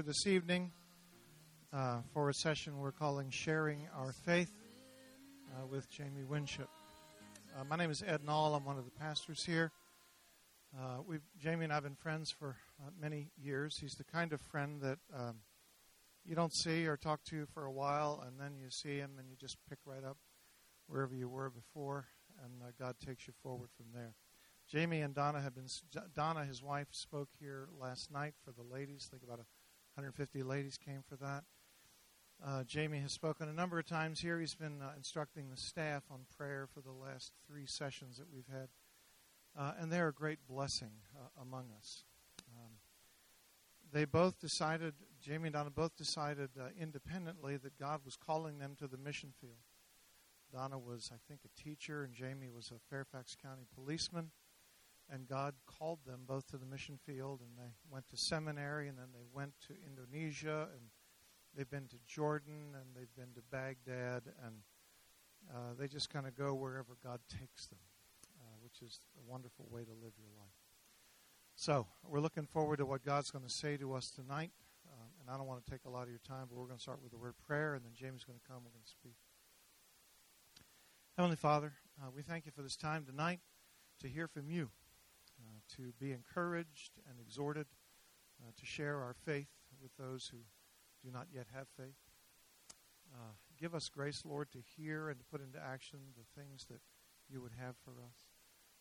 here this evening uh, for a session we're calling Sharing Our Faith uh, with Jamie Winship. Uh, my name is Ed Nall. I'm one of the pastors here. Uh, we've, Jamie and I have been friends for uh, many years. He's the kind of friend that um, you don't see or talk to for a while, and then you see him and you just pick right up wherever you were before, and uh, God takes you forward from there. Jamie and Donna have been. Donna, his wife, spoke here last night for the ladies. Think about 150 ladies came for that. Uh, Jamie has spoken a number of times here. He's been uh, instructing the staff on prayer for the last three sessions that we've had. Uh, and they're a great blessing uh, among us. Um, they both decided, Jamie and Donna both decided uh, independently that God was calling them to the mission field. Donna was, I think, a teacher, and Jamie was a Fairfax County policeman and God called them both to the mission field, and they went to seminary, and then they went to Indonesia, and they've been to Jordan, and they've been to Baghdad, and uh, they just kind of go wherever God takes them, uh, which is a wonderful way to live your life. So we're looking forward to what God's going to say to us tonight, um, and I don't want to take a lot of your time, but we're going to start with the word prayer, and then James is going to come. We're going to speak. Heavenly Father, uh, we thank you for this time tonight to hear from you to be encouraged and exhorted uh, to share our faith with those who do not yet have faith. Uh, give us grace, Lord, to hear and to put into action the things that you would have for us.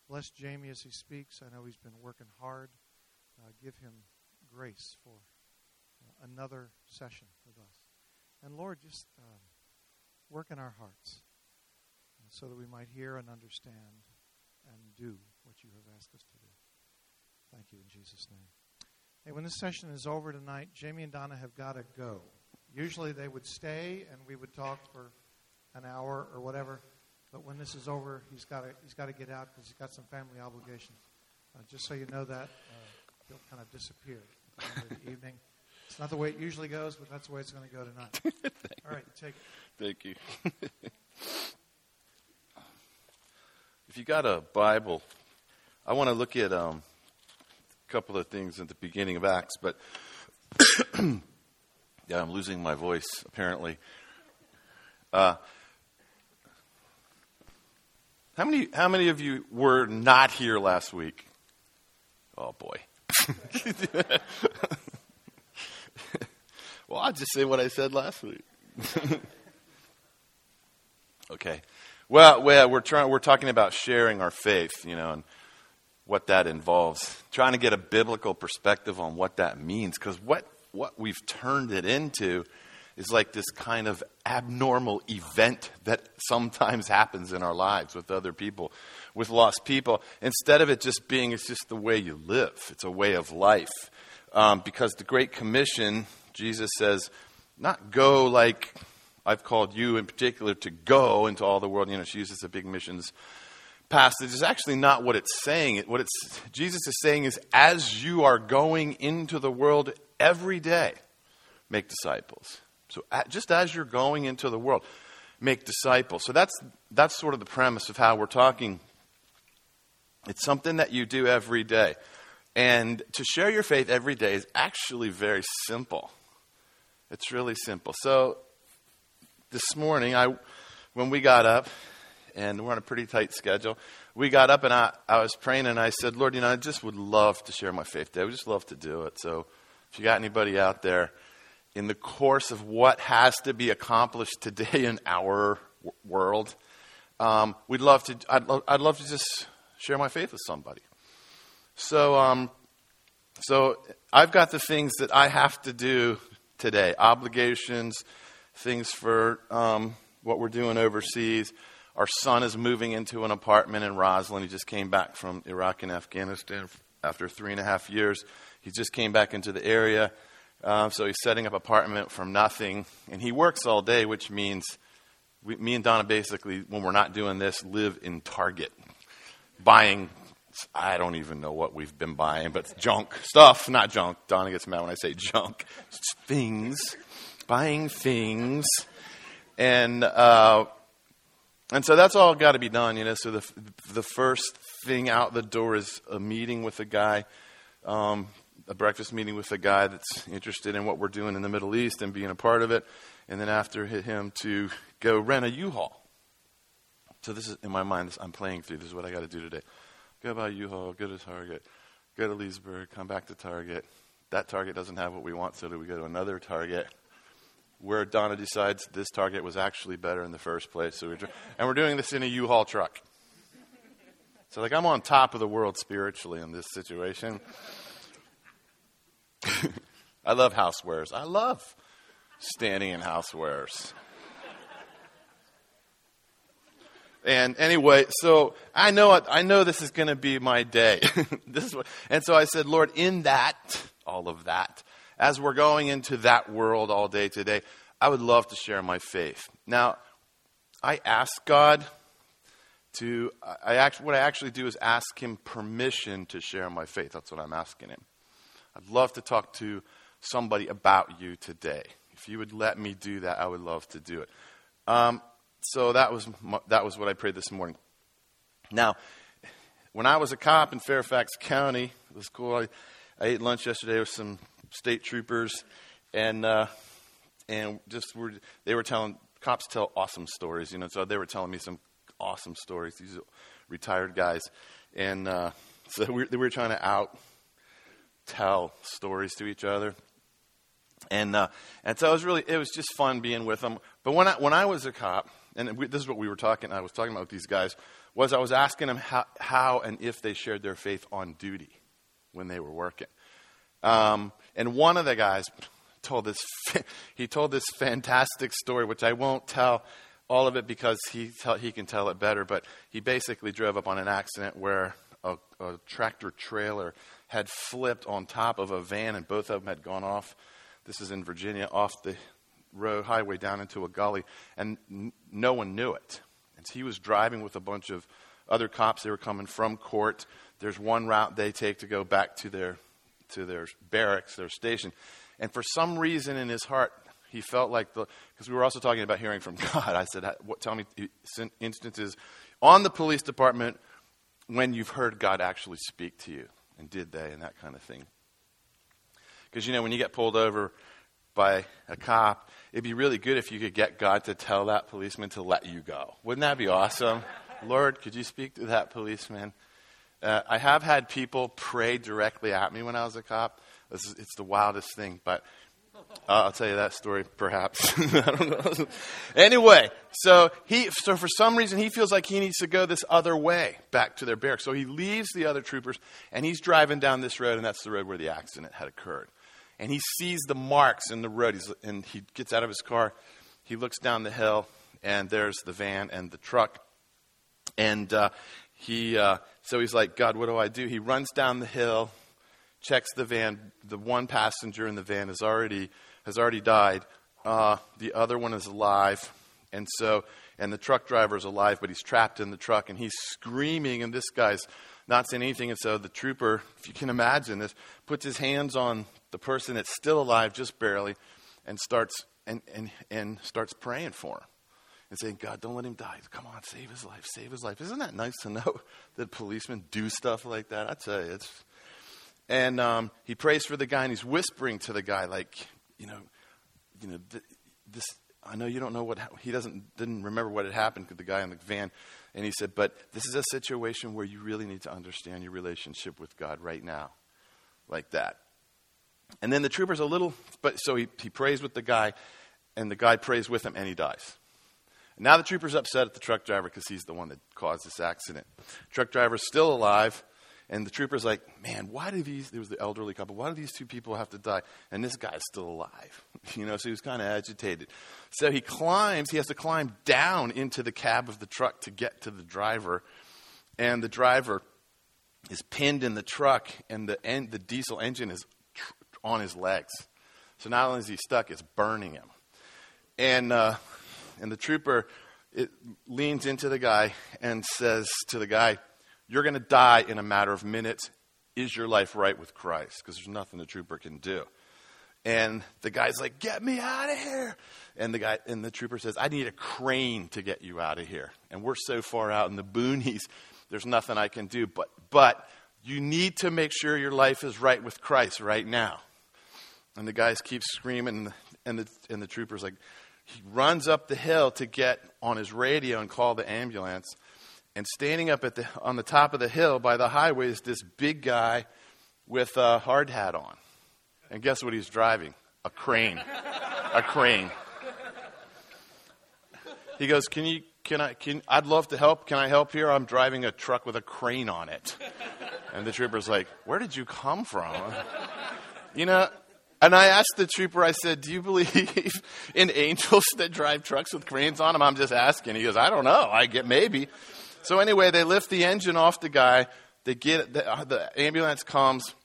Bless Jamie as he speaks. I know he's been working hard. Uh, give him grace for uh, another session with us. And Lord, just um, work in our hearts uh, so that we might hear and understand and do what you have asked us to. Thank you in Jesus' name. Hey, when this session is over tonight, Jamie and Donna have got to go. Usually they would stay and we would talk for an hour or whatever. But when this is over, he's got to he's got to get out because he's got some family obligations. Uh, just so you know that, uh, he'll kind of disappear at the end of the evening. It's not the way it usually goes, but that's the way it's going to go tonight. All right, take it. Thank you. if you got a Bible, I want to look at um, couple of things at the beginning of Acts, but yeah, I'm losing my voice apparently. Uh, how many how many of you were not here last week? Oh boy. well, I'll just say what I said last week. okay. Well, well, we're trying. We're talking about sharing our faith, you know, and what that involves, trying to get a biblical perspective on what that means, because what, what we've turned it into is like this kind of abnormal event that sometimes happens in our lives with other people, with lost people. Instead of it just being, it's just the way you live, it's a way of life. Um, because the Great Commission, Jesus says, not go like I've called you in particular to go into all the world. You know, she uses the big missions passage is actually not what it's saying. What it's, Jesus is saying is, as you are going into the world every day, make disciples. So just as you're going into the world, make disciples. So that's, that's sort of the premise of how we're talking. It's something that you do every day. And to share your faith every day is actually very simple. It's really simple. So this morning, I, when we got up, and we're on a pretty tight schedule. We got up and I, I was praying and I said, Lord, you know, I just would love to share my faith today. I would just love to do it. So if you got anybody out there in the course of what has to be accomplished today in our w- world, um, we'd love to, I'd, lo- I'd love to just share my faith with somebody. So, um, so I've got the things that I have to do today, obligations, things for um, what we're doing overseas. Our son is moving into an apartment in Rosslyn. He just came back from Iraq and Afghanistan after three and a half years. He just came back into the area. Uh, so he's setting up apartment from nothing. And he works all day, which means we, me and Donna basically, when we're not doing this, live in Target, buying. I don't even know what we've been buying, but junk stuff, not junk. Donna gets mad when I say junk. things, buying things. And uh, and so that's all got to be done, you know. So the the first thing out the door is a meeting with a guy. Um, a breakfast meeting with a guy that's interested in what we're doing in the Middle East and being a part of it. And then after him to go rent a U-Haul. So this is in my mind. This, I'm playing through. This is what I got to do today. Go buy U-Haul. Go to Target. Go to Leesburg. Come back to Target. That Target doesn't have what we want, so do we go to another Target? Where Donna decides this Target was actually better in the first place. So we're, and we're doing this in a U-Haul truck. So like I'm on top of the world spiritually in this situation. I love housewares. I love standing in housewares. And anyway, so I know I know this is going to be my day. this is what, and so I said, Lord, in that, all of that, as we're going into that world all day today, I would love to share my faith. Now, I ask God to, I actually, what I actually do is ask Him permission to share my faith. That's what I'm asking Him. I'd love to talk to somebody about you today. If you would let me do that, I would love to do it. Um, so that was, that was what I prayed this morning. Now, when I was a cop in Fairfax County, it was cool. I, I ate lunch yesterday with some state troopers, and uh, and just were, they were telling cops tell awesome stories, you know. So they were telling me some awesome stories. These retired guys, and uh, so we, we were trying to out tell stories to each other. And uh, and so it was really it was just fun being with them. But when I when I was a cop, and we, this is what we were talking, I was talking about with these guys, was I was asking them how, how and if they shared their faith on duty when they were working. Um, and one of the guys told this, he told this fantastic story, which I won't tell all of it because he, tell, he can tell it better, but he basically drove up on an accident where a, a tractor trailer had flipped on top of a van and both of them had gone off. This is in Virginia, off the road highway down into a gully, and n- no one knew it. And he was driving with a bunch of other cops. They were coming from court. There's one route they take to go back to their to their barracks, their station. And for some reason in his heart, he felt like the because we were also talking about hearing from God. I said, what, "Tell me instances on the police department when you've heard God actually speak to you, and did they, and that kind of thing." Because you know, when you get pulled over by a cop, it'd be really good if you could get God to tell that policeman to let you go. Wouldn't that be awesome? Lord, could you speak to that policeman? Uh, I have had people pray directly at me when I was a cop. It's, it's the wildest thing, but uh, I'll tell you that story perhaps. I don't know. anyway, so he so for some reason he feels like he needs to go this other way back to their barracks. So he leaves the other troopers and he's driving down this road, and that's the road where the accident had occurred and he sees the marks in the road. He's, and he gets out of his car. He looks down the hill, and there's the van and the truck. And uh, he, uh, so he's like, God, what do I do? He runs down the hill, checks the van. The one passenger in the van has already has already died. Uh, the other one is alive, and so and the truck driver is alive, but he's trapped in the truck, and he's screaming, and this guy's not saying anything. And so the trooper, if you can imagine this, puts his hands on the person that's still alive, just barely, and starts and, and, and starts praying for him and saying, God, don't let him die. Come on, save his life, save his life. Isn't that nice to know that policemen do stuff like that? I tell you, it's. And um, he prays for the guy, and he's whispering to the guy, like, you know, you know, th- this. I know you don't know what he doesn't didn't remember what had happened to the guy in the van, and he said, but this is a situation where you really need to understand your relationship with God right now, like that. And then the trooper's a little, but so he, he prays with the guy, and the guy prays with him, and he dies. Now the trooper's upset at the truck driver because he's the one that caused this accident. Truck driver's still alive, and the trooper's like, man, why do these, there was the elderly couple, why do these two people have to die? And this guy's still alive. You know, so he was kind of agitated. So he climbs, he has to climb down into the cab of the truck to get to the driver. And the driver is pinned in the truck, and the, en- the diesel engine is on his legs. So not only is he stuck, it's burning him. And, uh, and the trooper it leans into the guy and says to the guy, You're going to die in a matter of minutes. Is your life right with Christ? Because there's nothing the trooper can do. And the guy's like, Get me out of here. And the guy and the trooper says, I need a crane to get you out of here. And we're so far out in the boonies, there's nothing I can do. But but You need to make sure your life is right with Christ right now. And the guys keep screaming, and the, and the trooper's like, he runs up the hill to get on his radio and call the ambulance. And standing up at the, on the top of the hill by the highway is this big guy with a hard hat on. And guess what he's driving? A crane. a crane. He goes, "Can you? Can I? Can I'd love to help. Can I help here? I'm driving a truck with a crane on it." And the trooper's like, "Where did you come from?" You know, and I asked the trooper, I said, Do you believe in angels that drive trucks with cranes on them? I'm just asking. He goes, I don't know. I get maybe. So anyway, they lift the engine off the guy. They get the, uh, the ambulance comes.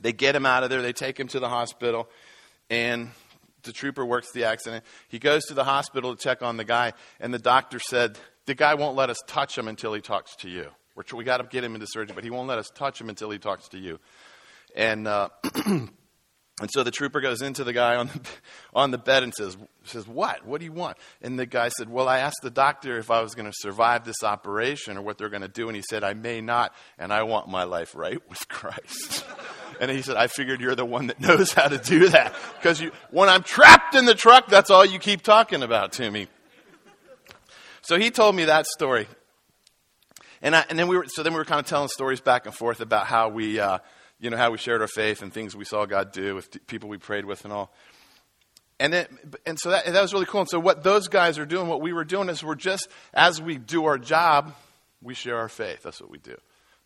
They get him out of there. They take him to the hospital, and the trooper works the accident. He goes to the hospital to check on the guy, and the doctor said the guy won't let us touch him until he talks to you. We're, we got to get him into surgery, but he won't let us touch him until he talks to you. And uh, And so the trooper goes into the guy on the, on the bed and says, says, What? What do you want? And the guy said, Well, I asked the doctor if I was going to survive this operation or what they're going to do. And he said, I may not, and I want my life right with Christ. and he said, I figured you're the one that knows how to do that. Because when I'm trapped in the truck, that's all you keep talking about to me. So he told me that story. And, I, and then we were, so then we were kind of telling stories back and forth about how we, uh, you know, how we shared our faith and things we saw God do with people we prayed with and all. And, it, and so that, that was really cool. And so what those guys are doing, what we were doing is we're just, as we do our job, we share our faith. That's what we do.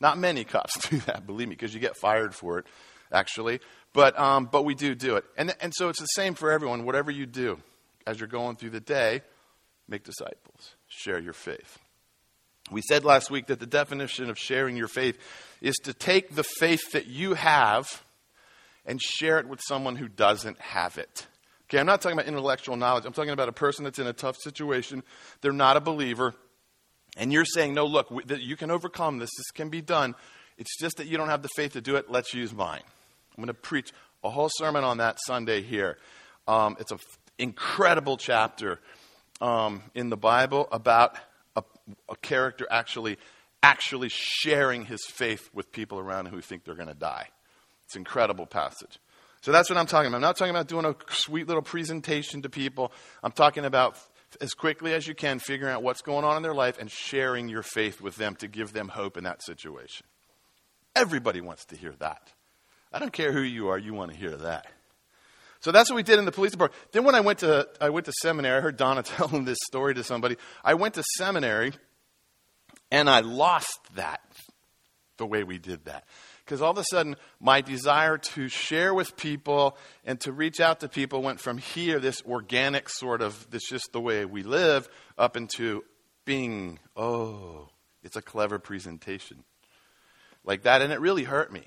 Not many cops do that, believe me, because you get fired for it, actually. But, um, but we do do it. And, and so it's the same for everyone. Whatever you do as you're going through the day, make disciples, share your faith. We said last week that the definition of sharing your faith is to take the faith that you have and share it with someone who doesn't have it. Okay, I'm not talking about intellectual knowledge. I'm talking about a person that's in a tough situation. They're not a believer. And you're saying, no, look, that you can overcome this. This can be done. It's just that you don't have the faith to do it. Let's use mine. I'm going to preach a whole sermon on that Sunday here. Um, it's an f- incredible chapter um, in the Bible about a character actually actually sharing his faith with people around who think they're going to die. It's an incredible passage. So that's what I'm talking about. I'm not talking about doing a sweet little presentation to people. I'm talking about as quickly as you can figuring out what's going on in their life and sharing your faith with them to give them hope in that situation. Everybody wants to hear that. I don't care who you are, you want to hear that. So that's what we did in the police department. Then when I went to I went to seminary, I heard Donna telling this story to somebody. I went to seminary and I lost that the way we did that. Because all of a sudden, my desire to share with people and to reach out to people went from here, this organic sort of, this just the way we live, up into being, oh, it's a clever presentation. Like that. And it really hurt me.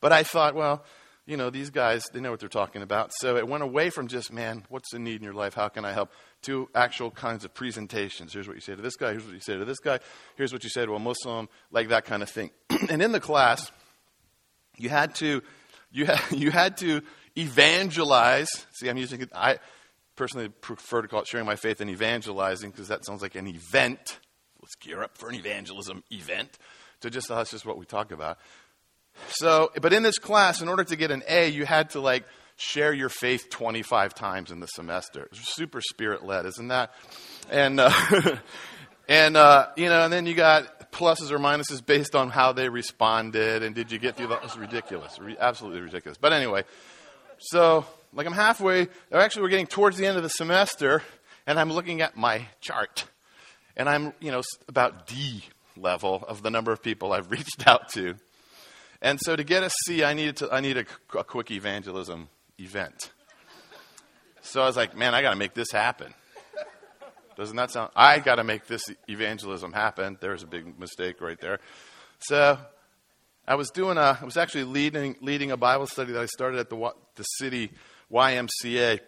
But I thought, well, you know, these guys, they know what they're talking about. So it went away from just, man, what's the need in your life? How can I help? To actual kinds of presentations. Here's what you say to this guy. Here's what you say to this guy. Here's what you say to a Muslim, like that kind of thing. and in the class, you had to, you had, you had to evangelize. See, I'm using it. I personally prefer to call it sharing my faith and evangelizing because that sounds like an event. Let's gear up for an evangelism event. So just that's just what we talk about. So, but in this class, in order to get an A, you had to like share your faith 25 times in the semester. super spirit led, isn't that? And, uh, and, uh, you know, and then you got pluses or minuses based on how they responded and did you get through that? was ridiculous. Re- absolutely ridiculous. But anyway, so like I'm halfway, actually we're getting towards the end of the semester and I'm looking at my chart and I'm, you know, about D level of the number of people I've reached out to. And so to get a C, I needed to, I need a, a quick evangelism event. So I was like, man, I got to make this happen. Doesn't that sound? I got to make this evangelism happen. There's a big mistake right there. So I was doing a, I was actually leading leading a Bible study that I started at the the city YMCA.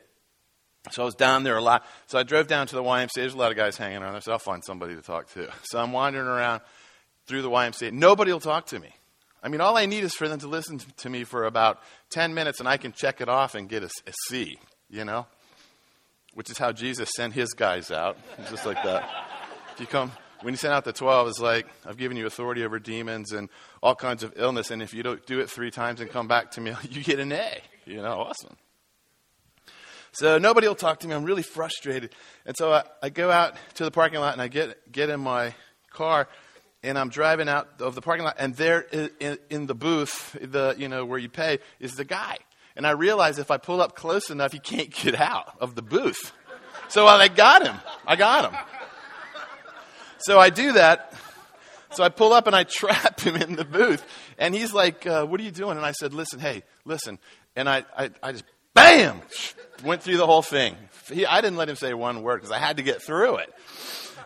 So I was down there a lot. So I drove down to the YMCA. There's a lot of guys hanging around. I said, I'll find somebody to talk to. So I'm wandering around through the YMCA. Nobody will talk to me. I mean, all I need is for them to listen to me for about 10 minutes and I can check it off and get a, a C, you know? Which is how Jesus sent his guys out, just like that. If you come, when he sent out the 12, it's like, I've given you authority over demons and all kinds of illness, and if you don't do it three times and come back to me, you get an A. You know, awesome. So nobody will talk to me. I'm really frustrated. And so I, I go out to the parking lot and I get, get in my car and I'm driving out of the parking lot, and there in, in, the booth, the you know where you pay, is the guy. And I realize if I pull up close enough, he can't get out of the booth. So I got him. I got him. So I do that. So I pull up and I trap him in the booth, and he's like, uh, "What are you doing?" And I said, "Listen, hey, listen." And I, I, I just bam went through the whole thing. He, I didn't let him say one word because I had to get through it.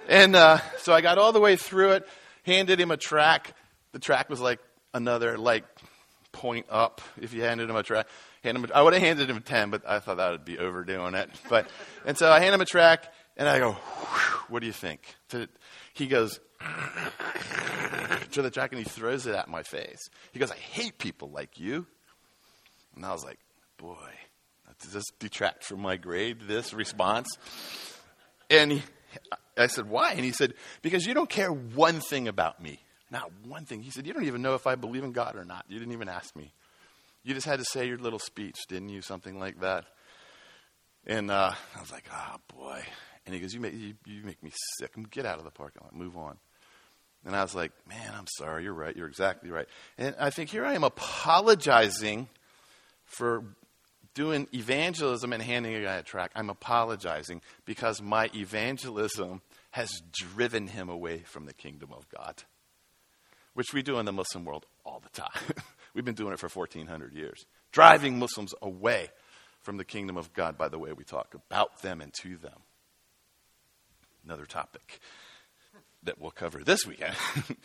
And uh, so I got all the way through it handed him a track. The track was like another like point up if you handed him a track. Hand him a, I would have handed him a 10, but I thought that would be overdoing it. But, and so I hand him a track and I go, what do you think? He goes to the track and he throws it at my face. He goes, I hate people like you. And I was like, boy, does this detract from my grade, this response? And he, I said, Why? And he said, Because you don't care one thing about me. Not one thing. He said, You don't even know if I believe in God or not. You didn't even ask me. You just had to say your little speech, didn't you? Something like that. And uh, I was like, Oh, boy. And he goes, you make, you, you make me sick. Get out of the parking lot. Move on. And I was like, Man, I'm sorry. You're right. You're exactly right. And I think here I am apologizing for doing evangelism and handing a guy a track, I'm apologizing because my evangelism has driven him away from the kingdom of God, which we do in the Muslim world all the time. We've been doing it for 1,400 years, driving Muslims away from the kingdom of God by the way we talk about them and to them. Another topic that we'll cover this weekend.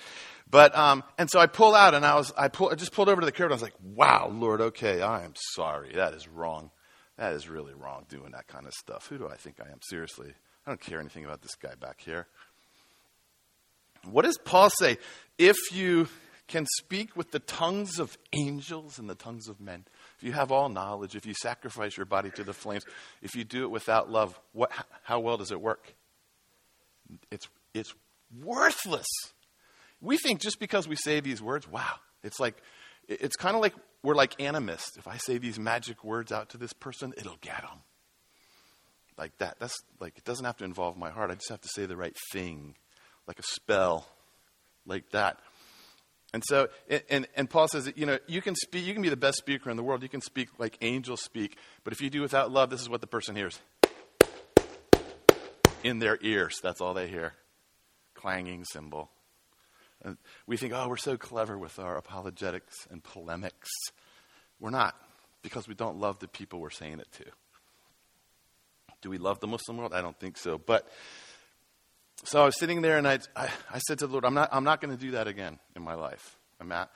but um, and so I pull out and I was I, pull, I just pulled over to the curb and I was like, "Wow, Lord, okay, I am sorry. That is wrong. That is really wrong doing that kind of stuff. Who do I think I am? Seriously, I don't care anything about this guy back here." What does Paul say? If you can speak with the tongues of angels and the tongues of men, if you have all knowledge, if you sacrifice your body to the flames, if you do it without love, what, how well does it work? It's, it's worthless. We think just because we say these words, wow, it's like, it's kind of like we're like animists. If I say these magic words out to this person, it'll get them. Like that. That's like, it doesn't have to involve my heart. I just have to say the right thing, like a spell, like that. And so, and, and Paul says that, you know, you can speak, you can be the best speaker in the world. You can speak like angels speak. But if you do without love, this is what the person hears in their ears. That's all they hear clanging cymbal. And we think, oh, we're so clever with our apologetics and polemics. We're not, because we don't love the people we're saying it to. Do we love the Muslim world? I don't think so. But so I was sitting there and I, I, I said to the Lord, I'm not, I'm not going to do that again in my life. I'm at,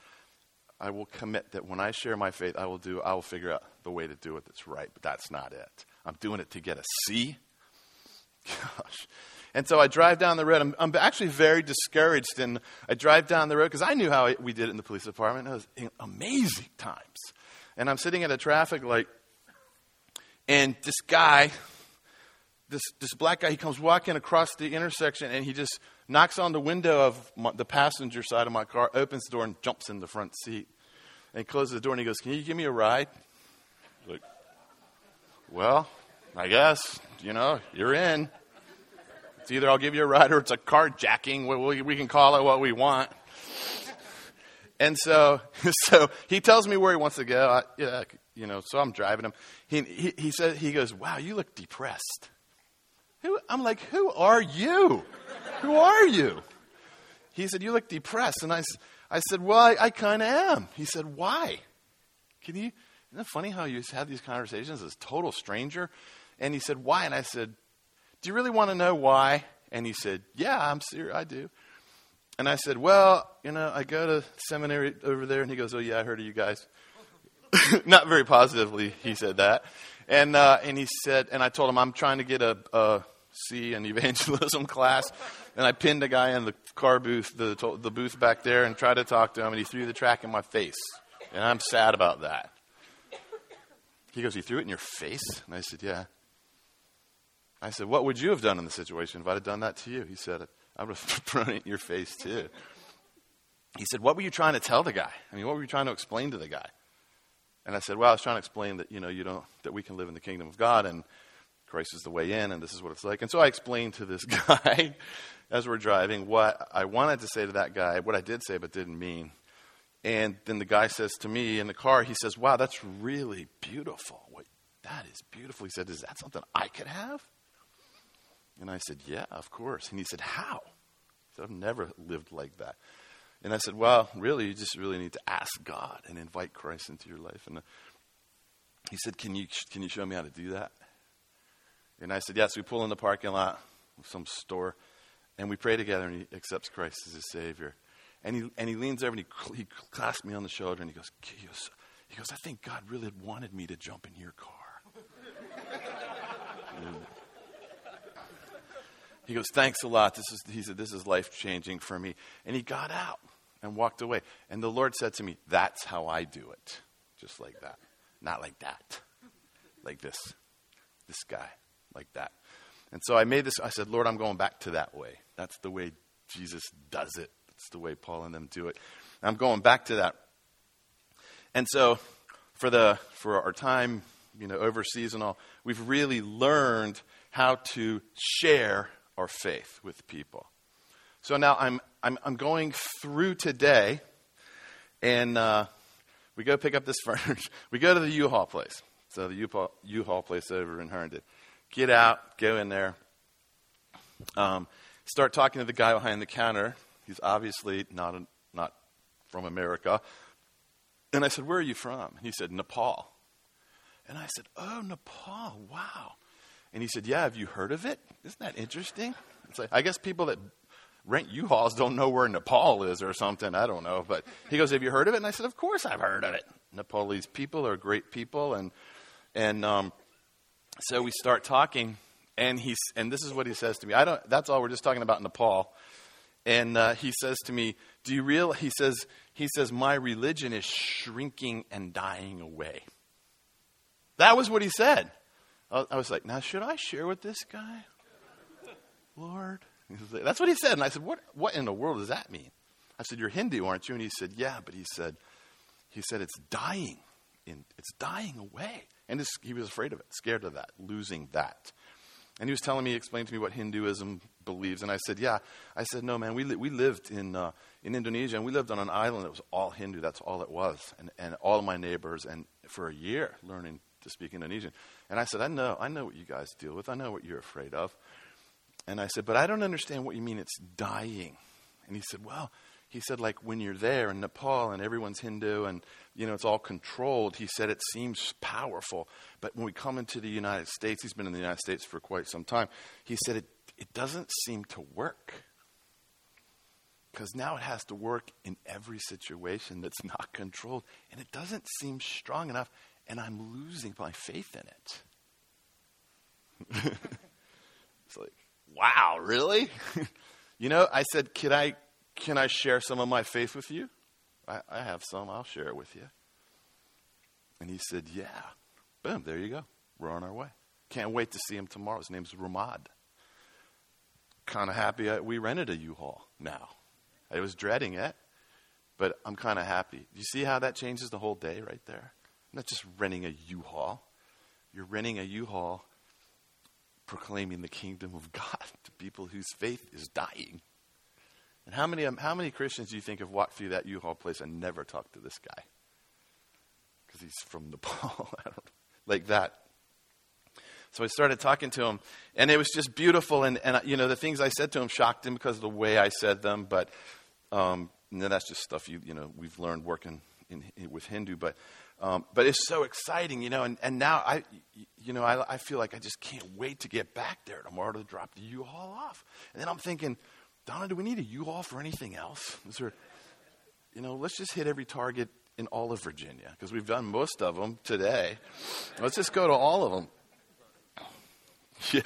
I will commit that when I share my faith, I will do, I will figure out the way to do it that's right. But that's not it. I'm doing it to get a C. Gosh. And so I drive down the road. I'm, I'm actually very discouraged. And I drive down the road because I knew how we did it in the police department. It was amazing times. And I'm sitting at a traffic light, and this guy, this, this black guy, he comes walking across the intersection and he just knocks on the window of my, the passenger side of my car, opens the door, and jumps in the front seat. And closes the door and he goes, Can you give me a ride? Like, well, I guess, you know, you're in. It's either I'll give you a ride or it's a carjacking. We, we can call it what we want. And so, so he tells me where he wants to go. I, yeah, you know, so I'm driving him. He, he, he said, he goes, wow, you look depressed. Who, I'm like, who are you? Who are you? He said, you look depressed. And I, I said, well, I, I kind of am. He said, why? Can you, isn't it funny how you have these conversations as total stranger? And he said, why? And I said, do you really want to know why? And he said, Yeah, I'm serious, I do. And I said, Well, you know, I go to seminary over there. And he goes, Oh, yeah, I heard of you guys. Not very positively, he said that. And, uh, and he said, and I told him, I'm trying to get a, a C in evangelism class. And I pinned a guy in the car booth, the, the booth back there, and tried to talk to him. And he threw the track in my face. And I'm sad about that. He goes, He threw it in your face? And I said, Yeah. I said, What would you have done in the situation if I'd have done that to you? He said, I would have thrown it in your face too. He said, What were you trying to tell the guy? I mean, what were you trying to explain to the guy? And I said, Well, I was trying to explain that, you know, you don't, that we can live in the kingdom of God and Christ is the way in and this is what it's like. And so I explained to this guy as we're driving what I wanted to say to that guy, what I did say but didn't mean. And then the guy says to me in the car, he says, Wow, that's really beautiful. Wait, that is beautiful. He said, Is that something I could have? And I said, Yeah, of course. And he said, How? He said, I've never lived like that. And I said, Well, really, you just really need to ask God and invite Christ into your life. And uh, he said, Can you, can you show me how to do that? And I said, Yes. We pull in the parking lot of some store and we pray together and he accepts Christ as his Savior. And he, and he leans over and he, he clasps me on the shoulder and he goes, he goes, he goes I think God really wanted me to jump in your car. He goes, Thanks a lot. This is, he said, This is life changing for me. And he got out and walked away. And the Lord said to me, That's how I do it. Just like that. Not like that. Like this. This guy. Like that. And so I made this, I said, Lord, I'm going back to that way. That's the way Jesus does it. That's the way Paul and them do it. I'm going back to that. And so for the for our time, you know, overseas and all, we've really learned how to share our faith with people. So now I'm, I'm, I'm going through today, and uh, we go pick up this furniture. We go to the U-Haul place. So the U-Haul, U-Haul place over in Herndon. Get out, go in there. Um, start talking to the guy behind the counter. He's obviously not, a, not from America. And I said, Where are you from? And he said, Nepal. And I said, Oh, Nepal, wow. And he said, Yeah, have you heard of it? Isn't that interesting? It's like, I guess people that rent U-Hauls don't know where Nepal is or something. I don't know. But he goes, Have you heard of it? And I said, Of course I've heard of it. Nepalese people are great people. And, and um, so we start talking. And, he's, and this is what he says to me. I don't, that's all. We're just talking about Nepal. And uh, he says to me, Do you realize? He says, he says, My religion is shrinking and dying away. That was what he said. I was like, now should I share with this guy? Lord? Like, That's what he said. And I said, what, what in the world does that mean? I said, you're Hindu, aren't you? And he said, yeah. But he said, he said, it's dying. In, it's dying away. And he was afraid of it, scared of that, losing that. And he was telling me, explained to me what Hinduism believes. And I said, yeah. I said, no, man, we, li- we lived in, uh, in Indonesia and we lived on an island that was all Hindu. That's all it was. And, and all my neighbors, and for a year, learning to speak Indonesian. And I said, I know, I know what you guys deal with. I know what you're afraid of. And I said, but I don't understand what you mean it's dying. And he said, well, he said, like when you're there in Nepal and everyone's Hindu and, you know, it's all controlled, he said it seems powerful. But when we come into the United States, he's been in the United States for quite some time, he said it, it doesn't seem to work. Because now it has to work in every situation that's not controlled. And it doesn't seem strong enough and I'm losing my faith in it. it's like, wow, really? you know, I said, can I, can I share some of my faith with you? I, I have some, I'll share it with you. And he said, yeah. Boom, there you go. We're on our way. Can't wait to see him tomorrow. His name's Ramad. Kind of happy I, we rented a U-Haul now. I was dreading it, but I'm kind of happy. You see how that changes the whole day right there? not just renting a U-Haul. You're renting a U-Haul proclaiming the kingdom of God to people whose faith is dying. And how many, how many Christians do you think have walked through that U-Haul place and never talked to this guy? Because he's from Nepal. like that. So I started talking to him, and it was just beautiful. And, and you know, the things I said to him shocked him because of the way I said them. But um, that's just stuff you, you know, we've learned working in, in, with Hindu. But um, but it's so exciting, you know. And, and now I, you know, I, I feel like I just can't wait to get back there tomorrow to drop the U-Haul off. And then I'm thinking, Donna, do we need a U-Haul for anything else? Is there, you know, let's just hit every target in all of Virginia because we've done most of them today. Let's just go to all of them. Yeah.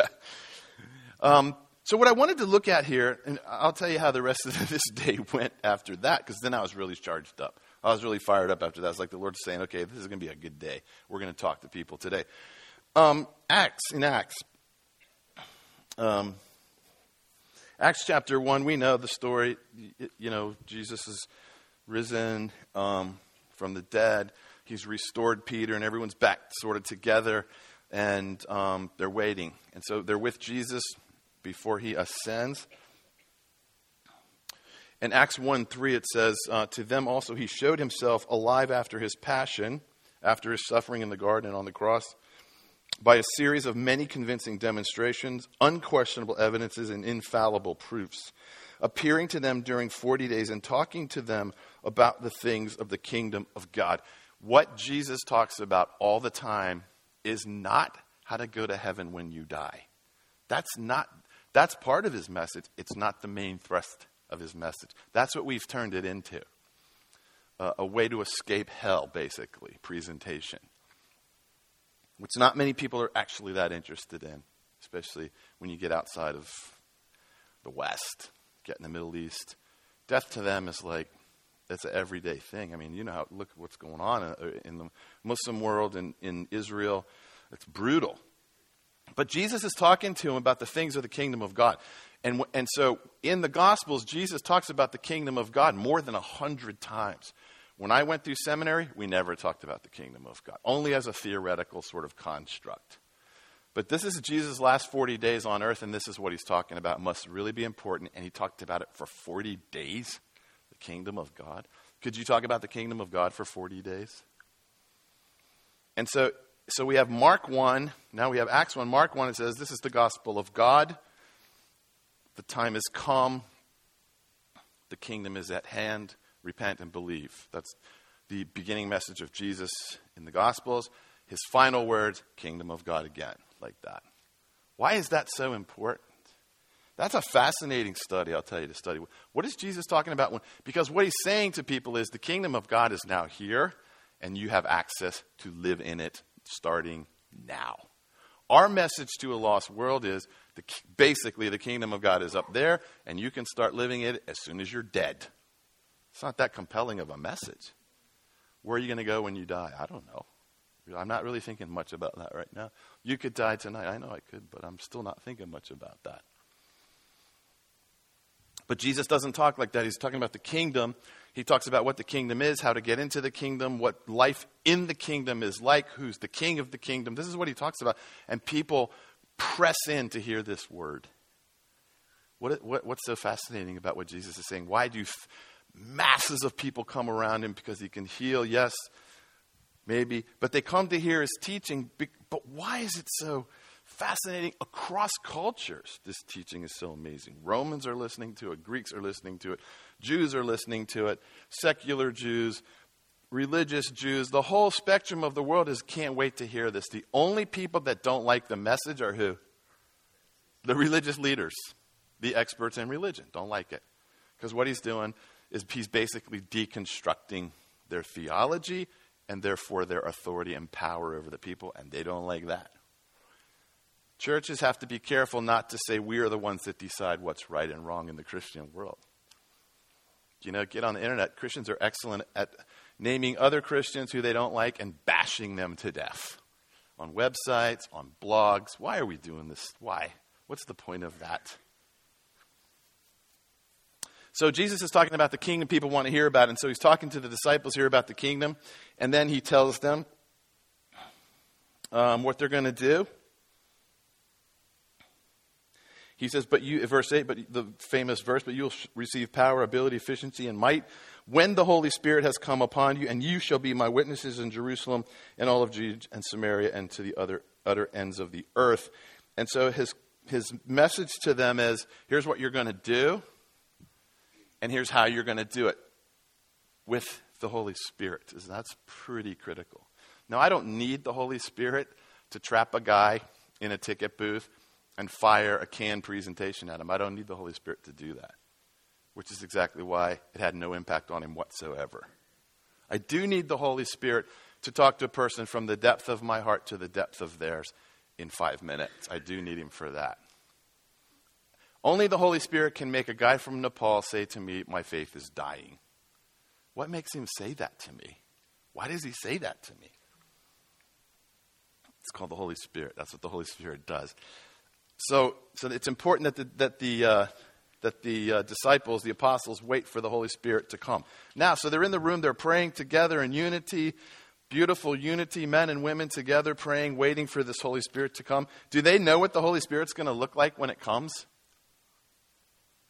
Um, so what I wanted to look at here, and I'll tell you how the rest of this day went after that, because then I was really charged up. I was really fired up after that. It's like the Lord's saying, okay, this is going to be a good day. We're going to talk to people today. Um, Acts, in Acts. Um, Acts chapter 1, we know the story. You know, Jesus is risen um, from the dead. He's restored Peter, and everyone's back sort of together, and um, they're waiting. And so they're with Jesus before he ascends. In Acts 1 3, it says, uh, To them also he showed himself alive after his passion, after his suffering in the garden and on the cross by a series of many convincing demonstrations, unquestionable evidences, and infallible proofs, appearing to them during 40 days and talking to them about the things of the kingdom of God. What Jesus talks about all the time is not how to go to heaven when you die. That's not that's part of his message. It's not the main thrust of his message. That's what we've turned it into. Uh, a way to escape hell, basically, presentation which not many people are actually that interested in, especially when you get outside of the West, get in the Middle East. Death to them is like, it's an everyday thing. I mean, you know how, look at what's going on uh, in the Muslim world and in Israel. It's brutal. But Jesus is talking to him about the things of the kingdom of God. And, and so in the Gospels, Jesus talks about the kingdom of God more than a hundred times. When I went through seminary, we never talked about the kingdom of God, only as a theoretical sort of construct. But this is Jesus' last 40 days on earth, and this is what he's talking about. It must really be important. And he talked about it for 40 days the kingdom of God. Could you talk about the kingdom of God for 40 days? And so, so we have Mark 1. Now we have Acts 1. Mark 1, it says, This is the gospel of God. The time has come. The kingdom is at hand repent and believe. That's the beginning message of Jesus in the Gospels. His final words, kingdom of God again, like that. Why is that so important? That's a fascinating study, I'll tell you to study. What is Jesus talking about? When, because what he's saying to people is the kingdom of God is now here, and you have access to live in it starting now. Our message to a lost world is the, basically the kingdom of God is up there, and you can start living it as soon as you're dead. It's not that compelling of a message. Where are you going to go when you die? I don't know. I'm not really thinking much about that right now. You could die tonight. I know I could, but I'm still not thinking much about that. But Jesus doesn't talk like that. He's talking about the kingdom. He talks about what the kingdom is, how to get into the kingdom, what life in the kingdom is like, who's the king of the kingdom. This is what he talks about. And people press in to hear this word. What, what, what's so fascinating about what Jesus is saying? Why do you, masses of people come around him because he can heal, yes, maybe, but they come to hear his teaching. But why is it so fascinating across cultures? This teaching is so amazing. Romans are listening to it, Greeks are listening to it, Jews are listening to it, secular Jews, religious Jews, the whole spectrum of the world is can't wait to hear this. The only people that don't like the message are who? The religious leaders, the experts in religion, don't like it. Because what he's doing is he's basically deconstructing their theology and therefore their authority and power over the people, and they don't like that. Churches have to be careful not to say we are the ones that decide what's right and wrong in the Christian world. You know, get on the internet. Christians are excellent at naming other Christians who they don't like and bashing them to death on websites, on blogs. Why are we doing this? Why? What's the point of that? So Jesus is talking about the kingdom people want to hear about. And so he's talking to the disciples here about the kingdom. And then he tells them um, what they're going to do. He says, but you, verse 8, but the famous verse, but you will receive power, ability, efficiency, and might when the Holy Spirit has come upon you, and you shall be my witnesses in Jerusalem and all of Judea and Samaria and to the other utter ends of the earth. And so his, his message to them is here's what you're going to do. And here's how you're going to do it with the Holy Spirit. That's pretty critical. Now, I don't need the Holy Spirit to trap a guy in a ticket booth and fire a canned presentation at him. I don't need the Holy Spirit to do that, which is exactly why it had no impact on him whatsoever. I do need the Holy Spirit to talk to a person from the depth of my heart to the depth of theirs in five minutes. I do need him for that. Only the Holy Spirit can make a guy from Nepal say to me, My faith is dying. What makes him say that to me? Why does he say that to me? It's called the Holy Spirit. That's what the Holy Spirit does. So, so it's important that the, that the, uh, that the uh, disciples, the apostles, wait for the Holy Spirit to come. Now, so they're in the room, they're praying together in unity, beautiful unity, men and women together praying, waiting for this Holy Spirit to come. Do they know what the Holy Spirit's going to look like when it comes?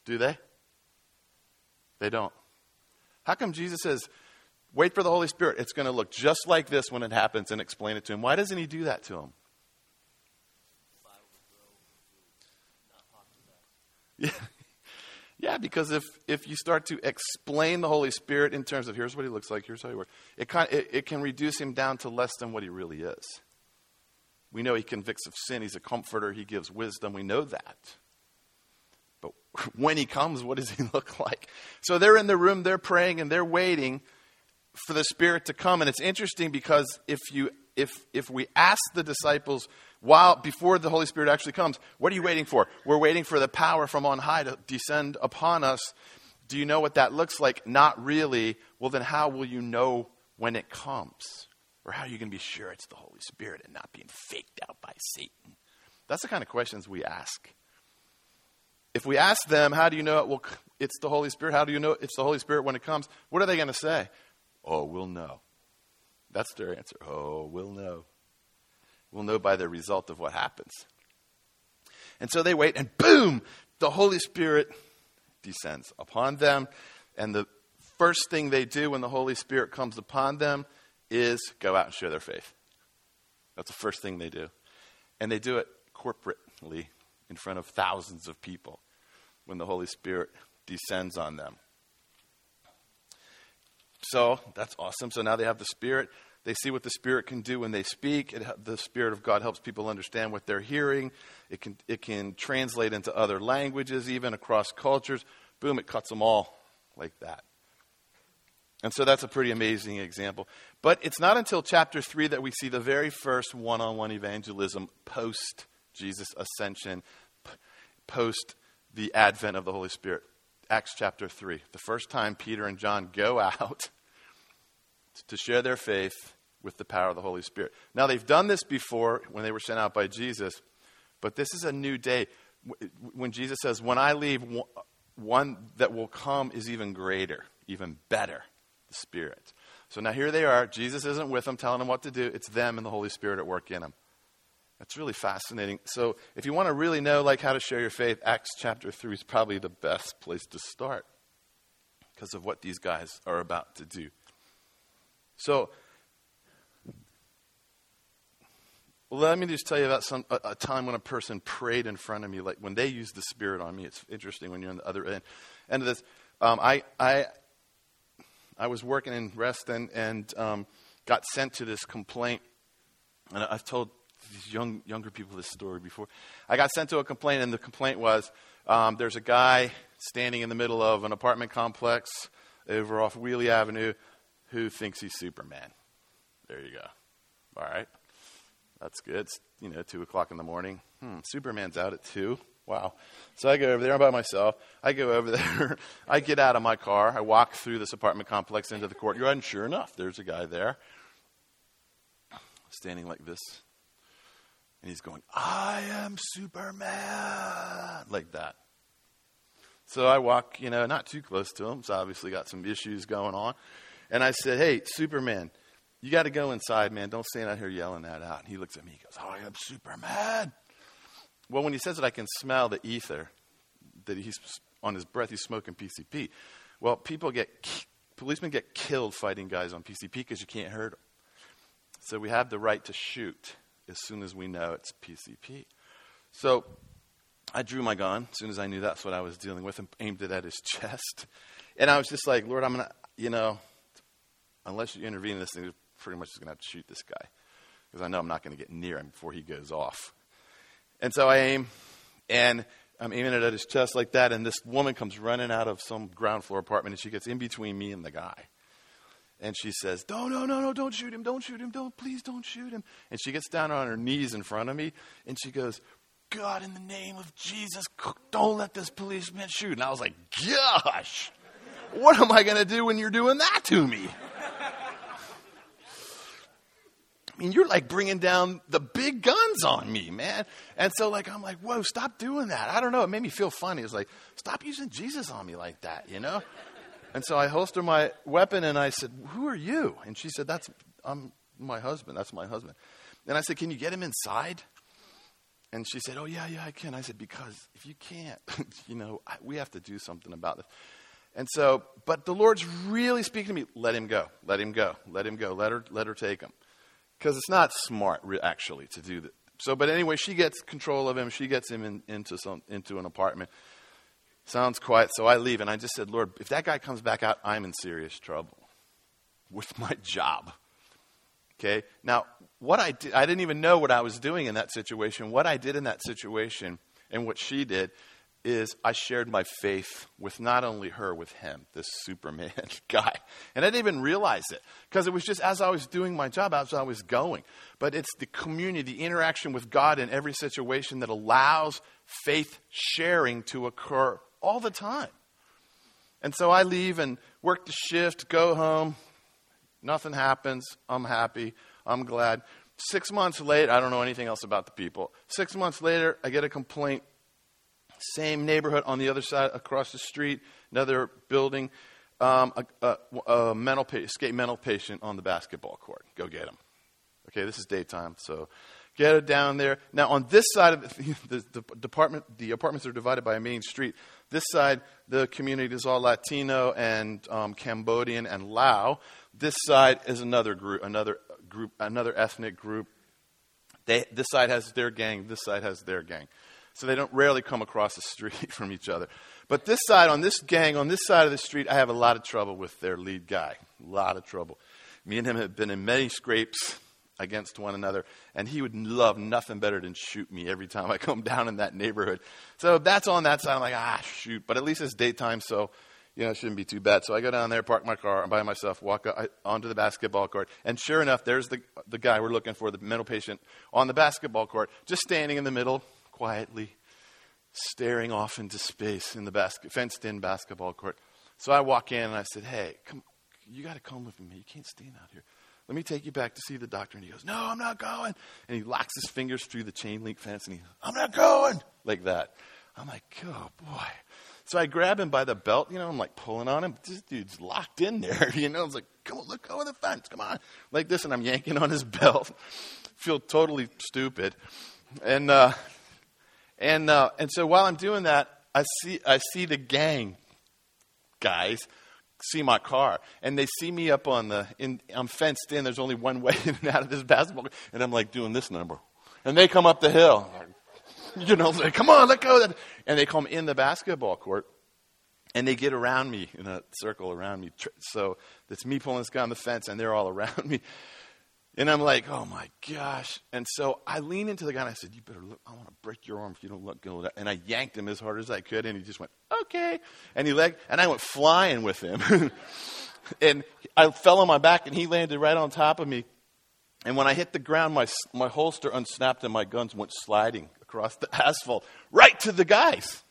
Do they? They don't. How come Jesus says, wait for the Holy Spirit? It's going to look just like this when it happens and explain it to him. Why doesn't he do that to him? Yeah. Yeah, because if, if you start to explain the Holy Spirit in terms of here's what he looks like, here's how he works, it, kind it, it can reduce him down to less than what he really is. We know he convicts of sin, he's a comforter, he gives wisdom, we know that. But when he comes, what does he look like? So they're in the room, they're praying, and they're waiting for the Spirit to come. And it's interesting because if, you, if, if we ask the disciples, while before the Holy Spirit actually comes, what are you waiting for? We're waiting for the power from on high to descend upon us. Do you know what that looks like? Not really. Well, then how will you know when it comes? Or how are you going to be sure it's the Holy Spirit and not being faked out by Satan? That's the kind of questions we ask. If we ask them, how do you know it? Well, it's the Holy Spirit. How do you know it's the Holy Spirit when it comes? What are they going to say? Oh, we'll know. That's their answer. Oh, we'll know. We'll know by the result of what happens. And so they wait, and boom, the Holy Spirit descends upon them. And the first thing they do when the Holy Spirit comes upon them is go out and share their faith. That's the first thing they do. And they do it corporately in front of thousands of people when the Holy Spirit descends on them. So that's awesome. So now they have the Spirit. They see what the Spirit can do when they speak. It, the Spirit of God helps people understand what they're hearing. It can, it can translate into other languages, even across cultures. Boom, it cuts them all like that. And so that's a pretty amazing example. But it's not until chapter 3 that we see the very first one on one evangelism post Jesus' ascension, post the advent of the Holy Spirit. Acts chapter 3. The first time Peter and John go out to share their faith with the power of the Holy Spirit. Now, they've done this before when they were sent out by Jesus, but this is a new day. When Jesus says, When I leave, one that will come is even greater, even better, the Spirit. So now here they are. Jesus isn't with them, telling them what to do. It's them and the Holy Spirit at work in them. That's really fascinating. So if you want to really know like how to share your faith, Acts chapter 3 is probably the best place to start because of what these guys are about to do. So, let me just tell you about some, a, a, time when a person prayed in front of me, like when they used the Spirit on me. It's interesting when you're on the other end, end of this. Um, I, I, I was working in Reston and um, got sent to this complaint. And I've told these young, younger people this story before. I got sent to a complaint, and the complaint was um, there's a guy standing in the middle of an apartment complex over off Wiehle Avenue who thinks he's Superman. There you go. All right. That's good. It's, you know, 2 o'clock in the morning. Hmm, Superman's out at 2. Wow. So I go over there. I'm by myself. I go over there. I get out of my car. I walk through this apartment complex into the courtyard, and sure enough, there's a guy there standing like this. And he's going, I am Superman, like that. So I walk, you know, not too close to him. So obviously got some issues going on. And I said, Hey, Superman, you got to go inside, man. Don't stand out here yelling that out. And he looks at me. He goes, Oh, I am Superman. Well, when he says it, I can smell the ether that he's on his breath. He's smoking PCP. Well, people get, policemen get killed fighting guys on PCP because you can't hurt them. So we have the right to shoot as soon as we know it's PCP. So I drew my gun as soon as I knew that's what I was dealing with and aimed it at his chest. And I was just like, Lord, I'm going to, you know, unless you intervene in this thing, pretty much just going to have to shoot this guy because I know I'm not going to get near him before he goes off. And so I aim, and I'm aiming it at his chest like that, and this woman comes running out of some ground floor apartment, and she gets in between me and the guy. And she says, No, no, no, no, don't shoot him, don't shoot him, don't, please don't shoot him. And she gets down on her knees in front of me, and she goes, God, in the name of Jesus, don't let this policeman shoot. And I was like, Gosh, what am I going to do when you're doing that to me? I mean, you're like bringing down the big guns on me, man. And so, like, I'm like, whoa, stop doing that. I don't know. It made me feel funny. It's like, stop using Jesus on me like that, you know? And so I holster my weapon and I said, who are you? And she said, that's, I'm my husband. That's my husband. And I said, can you get him inside? And she said, oh, yeah, yeah, I can. I said, because if you can't, you know, we have to do something about this. And so, but the Lord's really speaking to me. Let him go. Let him go. Let him go. Let her, let her take him because it's not smart actually to do that. So, but anyway, she gets control of him. She gets him in, into some into an apartment. Sounds quiet, so I leave, and I just said, Lord, if that guy comes back out, I'm in serious trouble with my job. Okay. Now, what I did, I didn't even know what I was doing in that situation. What I did in that situation, and what she did, is I shared my faith with not only her, with him, this Superman guy. And I didn't even realize it because it was just as I was doing my job, as I was going. But it's the community, the interaction with God in every situation that allows faith sharing to occur all the time. And so I leave and work the shift, go home. Nothing happens. I'm happy. I'm glad. Six months later, I don't know anything else about the people. Six months later, I get a complaint same neighborhood on the other side, across the street, another building. Um, a, a, a, mental pa- escape mental patient on the basketball court. Go get him. Okay, this is daytime, so get it down there. Now, on this side of the, the, the department, the apartments are divided by a main street. This side, the community is all Latino and um, Cambodian and Lao. This side is another group, another group, another ethnic group. They, this side has their gang. This side has their gang so they don't rarely come across the street from each other. But this side, on this gang, on this side of the street, I have a lot of trouble with their lead guy. A lot of trouble. Me and him have been in many scrapes against one another, and he would love nothing better than shoot me every time I come down in that neighborhood. So that's on that side. I'm like, ah, shoot. But at least it's daytime, so you know, it shouldn't be too bad. So I go down there, park my car and by myself, walk onto the basketball court, and sure enough, there's the the guy we're looking for, the mental patient, on the basketball court, just standing in the middle, quietly staring off into space in the basket, fenced in basketball court. So I walk in and I said, Hey, come, you got to come with me. You can't stand out here. Let me take you back to see the doctor. And he goes, No, I'm not going. And he locks his fingers through the chain link fence and he, I'm not going. Like that. I'm like, Oh, boy. So I grab him by the belt, you know, I'm like pulling on him. This dude's locked in there, you know. I was like, Come on, look over the fence, come on. Like this, and I'm yanking on his belt. Feel totally stupid. And uh, and, uh, and so while I'm doing that, I see, I see the gang guys see my car and they see me up on the in, i'm fenced in. There's only one way in and out of this basketball and i'm like doing this number. And they come up the hill. You know like, come on let go. And they come in the basketball court and they get around me in a circle around me. So it's me pulling this guy on the fence and they're all around me and I'm like, oh my gosh. And so I lean into the guy and I said, you better look, I want to break your arm if you don't let go of that. And I yanked him as hard as I could and he just went, okay. And he leg, and I went flying with him. and I fell on my back and he landed right on top of me. And when I hit the ground, my, my holster unsnapped and my guns went sliding across the asphalt right to the guys.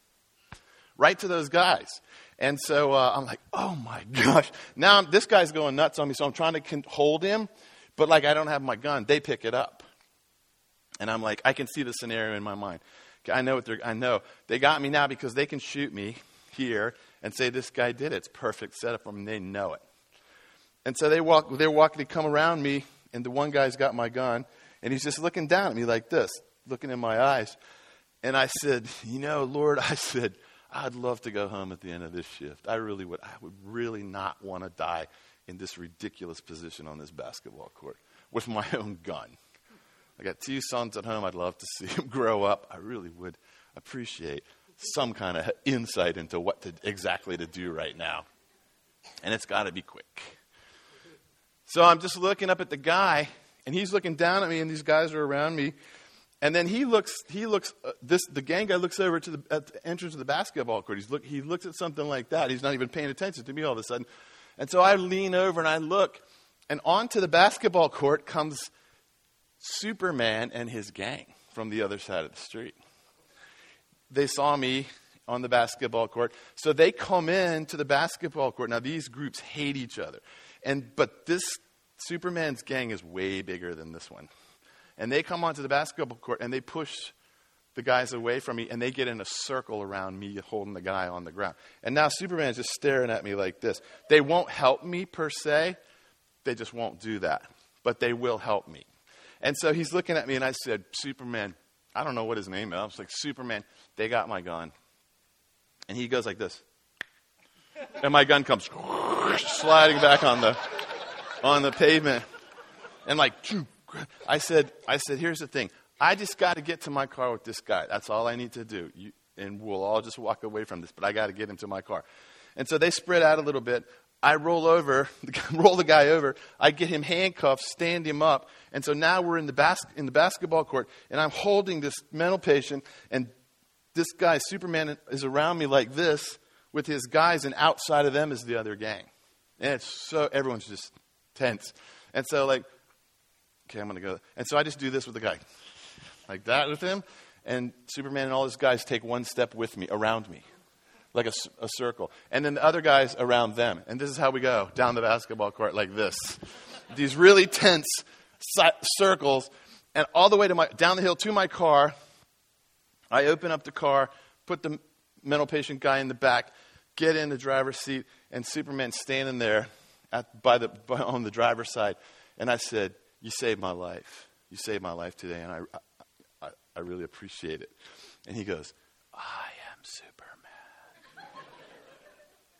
Right to those guys. And so uh, I'm like, oh my gosh. Now this guy's going nuts on me, so I'm trying to hold him but like I don't have my gun, they pick it up. And I'm like, I can see the scenario in my mind. I know what they're I know. They got me now because they can shoot me here and say this guy did it. It's perfect setup for them. They know it. And so they walk they're walking they come around me and the one guy's got my gun and he's just looking down at me like this, looking in my eyes. And I said, You know, Lord, I said, I'd love to go home at the end of this shift. I really would. I would really not want to die in this ridiculous position on this basketball court with my own gun. I got two sons at home. I'd love to see them grow up. I really would appreciate some kind of insight into what to, exactly to do right now. And it's got to be quick. So I'm just looking up at the guy, and he's looking down at me, and these guys are around me. And then he looks, he looks, uh, this, the gang guy looks over to the, at the entrance of the basketball court. He's look, he looks at something like that. He's not even paying attention to me all of a sudden. And so I lean over and I look, and onto the basketball court comes Superman and his gang from the other side of the street. They saw me on the basketball court, so they come in to the basketball court. Now these groups hate each other, and but this Superman's gang is way bigger than this one. And they come onto the basketball court and they push the guys away from me and they get in a circle around me holding the guy on the ground. And now Superman's just staring at me like this. They won't help me per se, they just won't do that. But they will help me. And so he's looking at me and I said, Superman, I don't know what his name is. I was like, Superman, they got my gun. And he goes like this. And my gun comes sliding back on the on the pavement. And like I said, I said, here's the thing. I just got to get to my car with this guy. That's all I need to do. You, and we'll all just walk away from this, but I got to get him to my car. And so they spread out a little bit. I roll over, roll the guy over. I get him handcuffed, stand him up. And so now we're in the, bas- in the basketball court, and I'm holding this mental patient, and this guy, Superman, is around me like this with his guys, and outside of them is the other gang. And it's so, everyone's just tense. And so, like, okay, I'm to go. And so I just do this with the guy, like that with him. And Superman and all his guys take one step with me, around me, like a, a circle. And then the other guys around them. And this is how we go down the basketball court, like this. These really tense circles. And all the way to my, down the hill to my car. I open up the car, put the mental patient guy in the back, get in the driver's seat, and Superman's standing there at, by the, by, on the driver's side. And I said, You saved my life. You saved my life today, and I, I, really appreciate it. And he goes, I am Superman.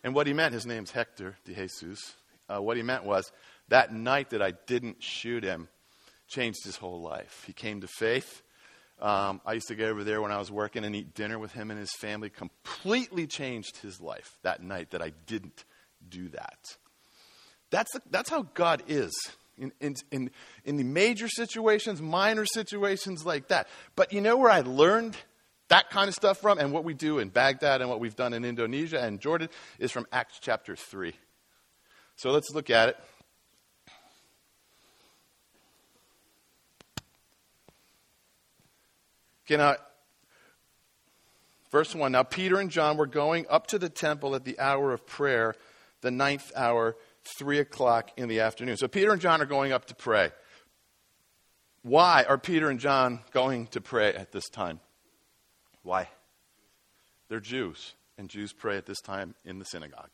and what he meant, his name's Hector de Jesus. Uh, what he meant was that night that I didn't shoot him changed his whole life. He came to faith. Um, I used to go over there when I was working and eat dinner with him and his family. Completely changed his life that night that I didn't do that. That's, the, that's how God is in, in, in, in the major situations, minor situations like that. But you know where I learned that kind of stuff from and what we do in Baghdad and what we've done in Indonesia and Jordan is from Acts chapter 3. So let's look at it. Okay, now, verse 1. Now, Peter and John were going up to the temple at the hour of prayer, the ninth hour 3 o'clock in the afternoon. So Peter and John are going up to pray. Why are Peter and John going to pray at this time? Why? They're Jews, and Jews pray at this time in the synagogue.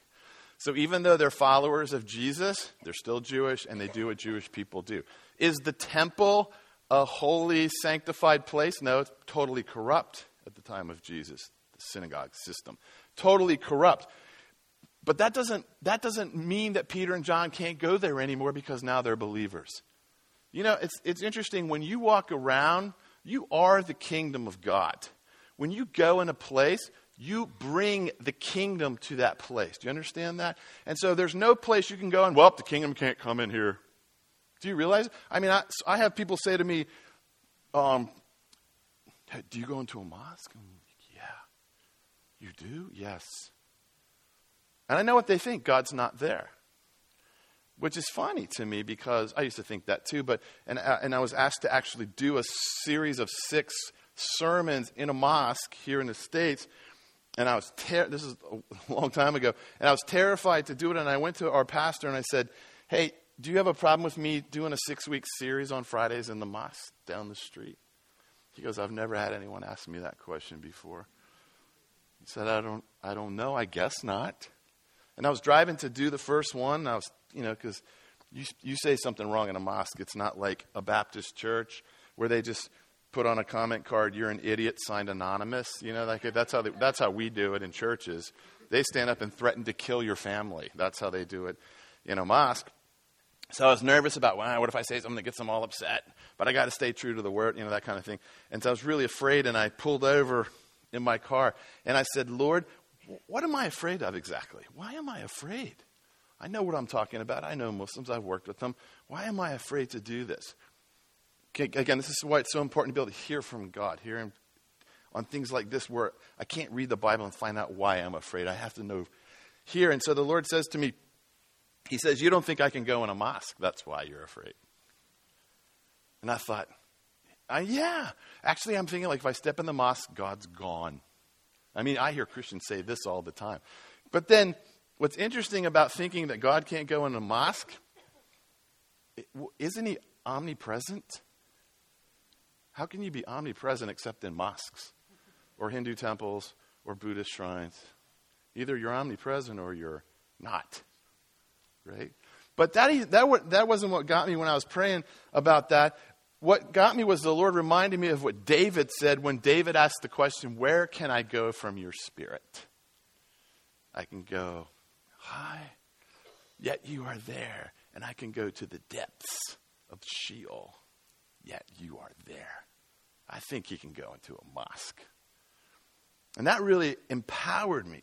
So even though they're followers of Jesus, they're still Jewish, and they do what Jewish people do. Is the temple a holy, sanctified place? No, it's totally corrupt at the time of Jesus, the synagogue system. Totally corrupt. But that doesn't, that doesn't mean that Peter and John can't go there anymore because now they're believers. You know, it's, it's interesting. When you walk around, you are the kingdom of God. When you go in a place, you bring the kingdom to that place. Do you understand that? And so there's no place you can go and, well, the kingdom can't come in here. Do you realize? I mean, I, I have people say to me, um, do you go into a mosque? Like, yeah. You do? Yes. And I know what they think God's not there. Which is funny to me because I used to think that too. But, and, uh, and I was asked to actually do a series of six sermons in a mosque here in the States. And I was, ter- this is a long time ago, and I was terrified to do it. And I went to our pastor and I said, Hey, do you have a problem with me doing a six week series on Fridays in the mosque down the street? He goes, I've never had anyone ask me that question before. He said, I don't, I don't know. I guess not. And I was driving to do the first one. I was, you know, because you, you say something wrong in a mosque, it's not like a Baptist church where they just put on a comment card, "You're an idiot," signed anonymous. You know, like that's how they, that's how we do it in churches. They stand up and threaten to kill your family. That's how they do it in a mosque. So I was nervous about, well, what if I say something that gets them all upset? But I got to stay true to the word, you know, that kind of thing. And so I was really afraid, and I pulled over in my car, and I said, Lord, what am I afraid of exactly? Why am I afraid? I know what I'm talking about. I know Muslims. I've worked with them. Why am I afraid to do this? Again, this is why it's so important to be able to hear from God, hear Him on things like this where I can't read the Bible and find out why I'm afraid. I have to know here. And so the Lord says to me, He says, You don't think I can go in a mosque. That's why you're afraid. And I thought, uh, Yeah. Actually, I'm thinking like if I step in the mosque, God's gone. I mean, I hear Christians say this all the time. But then, what's interesting about thinking that God can't go in a mosque isn't he omnipresent? How can you be omnipresent except in mosques or Hindu temples or Buddhist shrines? Either you're omnipresent or you're not. Right? But that, that, that wasn't what got me when I was praying about that. What got me was the Lord reminding me of what David said when David asked the question, Where can I go from your spirit? I can go high, yet you are there. And I can go to the depths of Sheol, yet you are there. I think he can go into a mosque. And that really empowered me.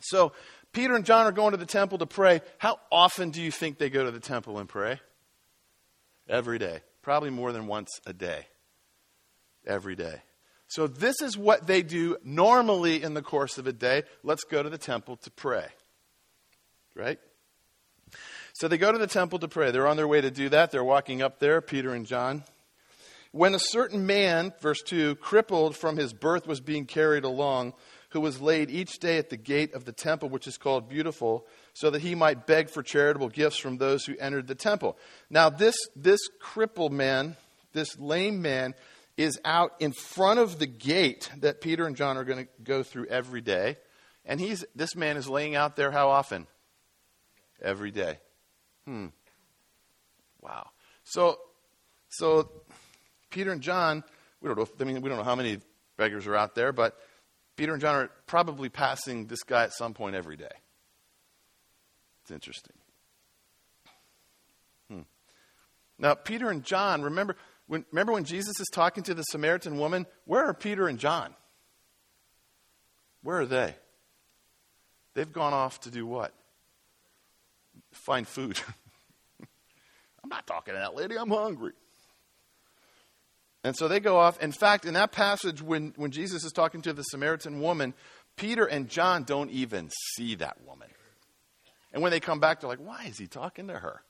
So, Peter and John are going to the temple to pray. How often do you think they go to the temple and pray? Every day. Probably more than once a day. Every day. So, this is what they do normally in the course of a day. Let's go to the temple to pray. Right? So, they go to the temple to pray. They're on their way to do that. They're walking up there, Peter and John. When a certain man, verse 2, crippled from his birth was being carried along, who was laid each day at the gate of the temple, which is called Beautiful, so that he might beg for charitable gifts from those who entered the temple. Now, this, this crippled man, this lame man, is out in front of the gate that Peter and John are going to go through every day. And he's, this man is laying out there how often? Every day. Hmm. Wow. So, so Peter and John, we don't know, I mean, we don't know how many beggars are out there, but Peter and John are probably passing this guy at some point every day. It's interesting. Hmm. Now, Peter and John, remember when, remember when Jesus is talking to the Samaritan woman? Where are Peter and John? Where are they? They've gone off to do what? Find food. I'm not talking to that lady, I'm hungry. And so they go off. In fact, in that passage, when, when Jesus is talking to the Samaritan woman, Peter and John don't even see that woman. And when they come back, they're like, why is he talking to her?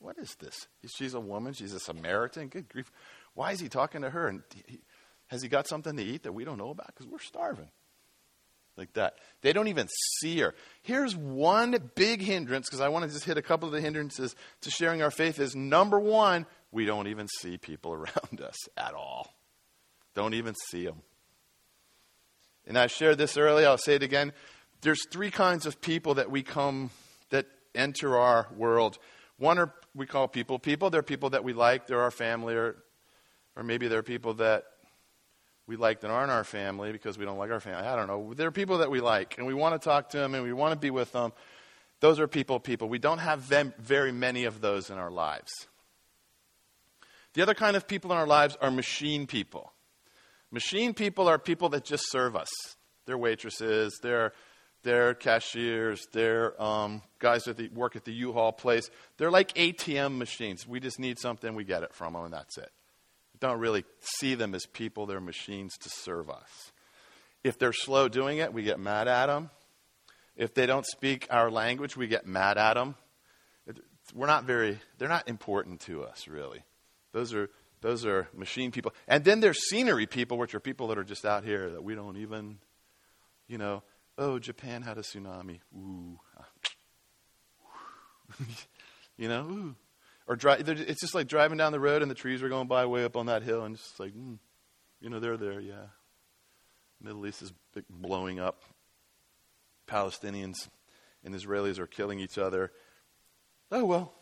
What is this? She's a woman. She's a Samaritan. Good grief. Why is he talking to her? And he, has he got something to eat that we don't know about? Because we're starving. Like that. They don't even see her. Here's one big hindrance, because I want to just hit a couple of the hindrances to sharing our faith is number one, we don't even see people around us at all. Don't even see them. And I shared this earlier, I'll say it again. There's three kinds of people that we come, that enter our world. One are we call people people. They're people that we like, they're our family, or, or maybe they're people that we like that aren't our family because we don't like our family. I don't know. There are people that we like, and we want to talk to them, and we want to be with them. Those are people, people. We don't have very many of those in our lives. The other kind of people in our lives are machine people. Machine people are people that just serve us. They're waitresses, they're, they're cashiers, they're um, guys that work at the U-Haul place. They're like ATM machines. We just need something, we get it from them, and that's it. We don't really see them as people, they're machines to serve us. If they're slow doing it, we get mad at them. If they don't speak our language, we get mad at them. We're not very, they're not important to us, really. Those are, those are machine people. And then there's scenery people, which are people that are just out here that we don't even, you know, oh, Japan had a tsunami. Ooh. you know, ooh. Or dri- it's just like driving down the road and the trees are going by way up on that hill and it's like, mm, you know, they're there, yeah. Middle East is blowing up. Palestinians and Israelis are killing each other. Oh, well,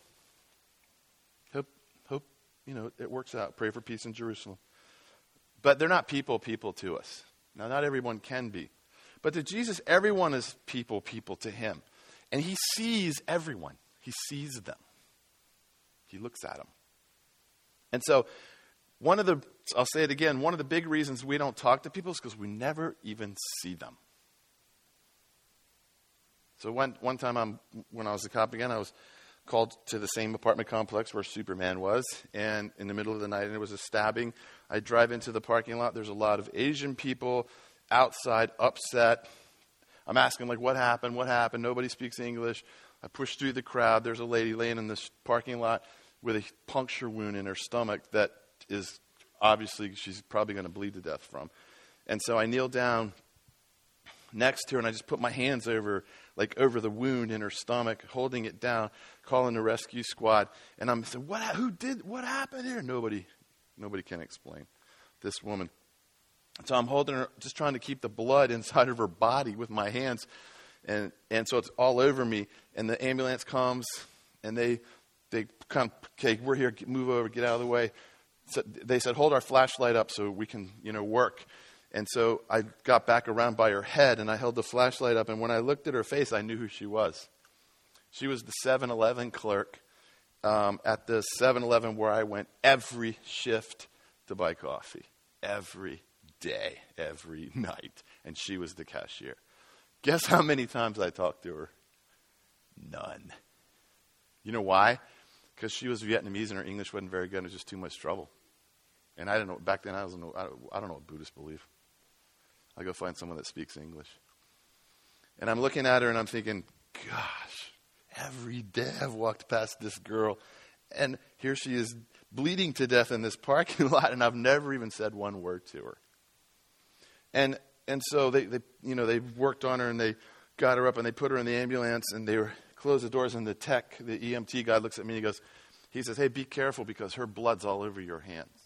you know, it works out. Pray for peace in Jerusalem. But they're not people, people to us. Now, not everyone can be. But to Jesus, everyone is people, people to him. And he sees everyone, he sees them. He looks at them. And so, one of the, I'll say it again, one of the big reasons we don't talk to people is because we never even see them. So, one, one time I'm, when I was a cop again, I was called to the same apartment complex where Superman was, and in the middle of the night, and it was a stabbing. I drive into the parking lot. There's a lot of Asian people outside, upset. I'm asking, like, what happened? What happened? Nobody speaks English. I push through the crowd. There's a lady laying in this parking lot with a puncture wound in her stomach that is obviously she's probably going to bleed to death from. And so I kneel down next to her and I just put my hands over like over the wound in her stomach, holding it down, calling the rescue squad. And I'm saying, what, who did, what happened here? Nobody, nobody can explain. This woman. So I'm holding her, just trying to keep the blood inside of her body with my hands. And, and so it's all over me. And the ambulance comes and they, they come, okay, we're here, move over, get out of the way. So they said, hold our flashlight up so we can, you know, work. And so I got back around by her head and I held the flashlight up. And when I looked at her face, I knew who she was. She was the 7 Eleven clerk um, at the 7 Eleven where I went every shift to buy coffee. Every day, every night. And she was the cashier. Guess how many times I talked to her? None. You know why? Because she was Vietnamese and her English wasn't very good and it was just too much trouble. And I didn't know, back then I, was, I don't know what Buddhists believe. I'll go find someone that speaks English. And I'm looking at her and I'm thinking, gosh, every day I've walked past this girl, and here she is bleeding to death in this parking lot, and I've never even said one word to her. And and so they, they you know they worked on her and they got her up and they put her in the ambulance and they were closed the doors and the tech the EMT guy looks at me and he goes he says hey be careful because her blood's all over your hands.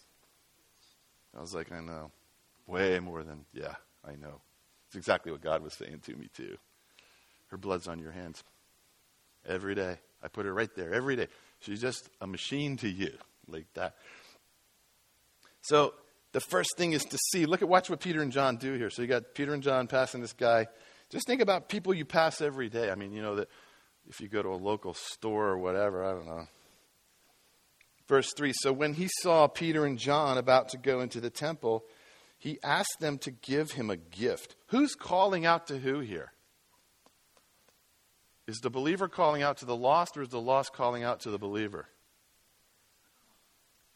I was like I know, way more than yeah I know. It's exactly what God was saying to me, too. Her blood's on your hands. Every day. I put her right there every day. She's just a machine to you, like that. So the first thing is to see. Look at watch what Peter and John do here. So you got Peter and John passing this guy. Just think about people you pass every day. I mean, you know that if you go to a local store or whatever, I don't know. Verse 3 So when he saw Peter and John about to go into the temple, he asked them to give him a gift. Who's calling out to who here? Is the believer calling out to the lost, or is the lost calling out to the believer?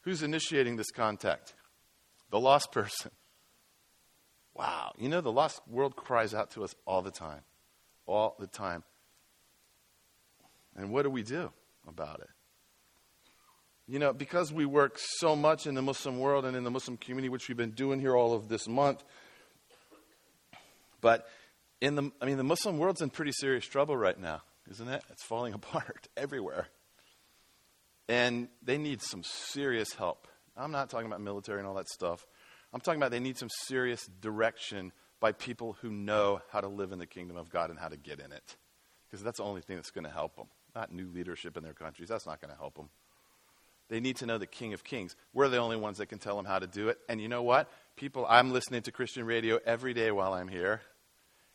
Who's initiating this contact? The lost person. Wow. You know, the lost world cries out to us all the time. All the time. And what do we do about it? You know, because we work so much in the Muslim world and in the Muslim community, which we've been doing here all of this month, but in the, I mean, the Muslim world's in pretty serious trouble right now, isn't it? It's falling apart everywhere. And they need some serious help. I'm not talking about military and all that stuff. I'm talking about they need some serious direction by people who know how to live in the kingdom of God and how to get in it. Because that's the only thing that's going to help them. Not new leadership in their countries. That's not going to help them. They need to know the King of Kings. We're the only ones that can tell them how to do it. And you know what? People, I'm listening to Christian radio every day while I'm here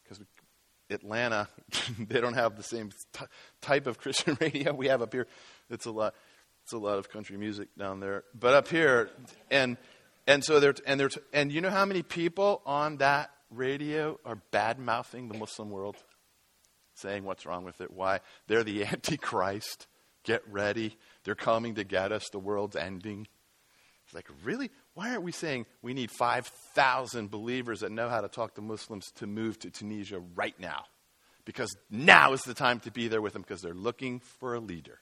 because Atlanta, they don't have the same t- type of Christian radio we have up here. It's a lot. It's a lot of country music down there, but up here, and and so they're and they're and you know how many people on that radio are bad mouthing the Muslim world, saying what's wrong with it, why they're the Antichrist. Get ready. They're coming to get us. The world's ending. It's like, really? Why aren't we saying we need 5,000 believers that know how to talk to Muslims to move to Tunisia right now? Because now is the time to be there with them because they're looking for a leader.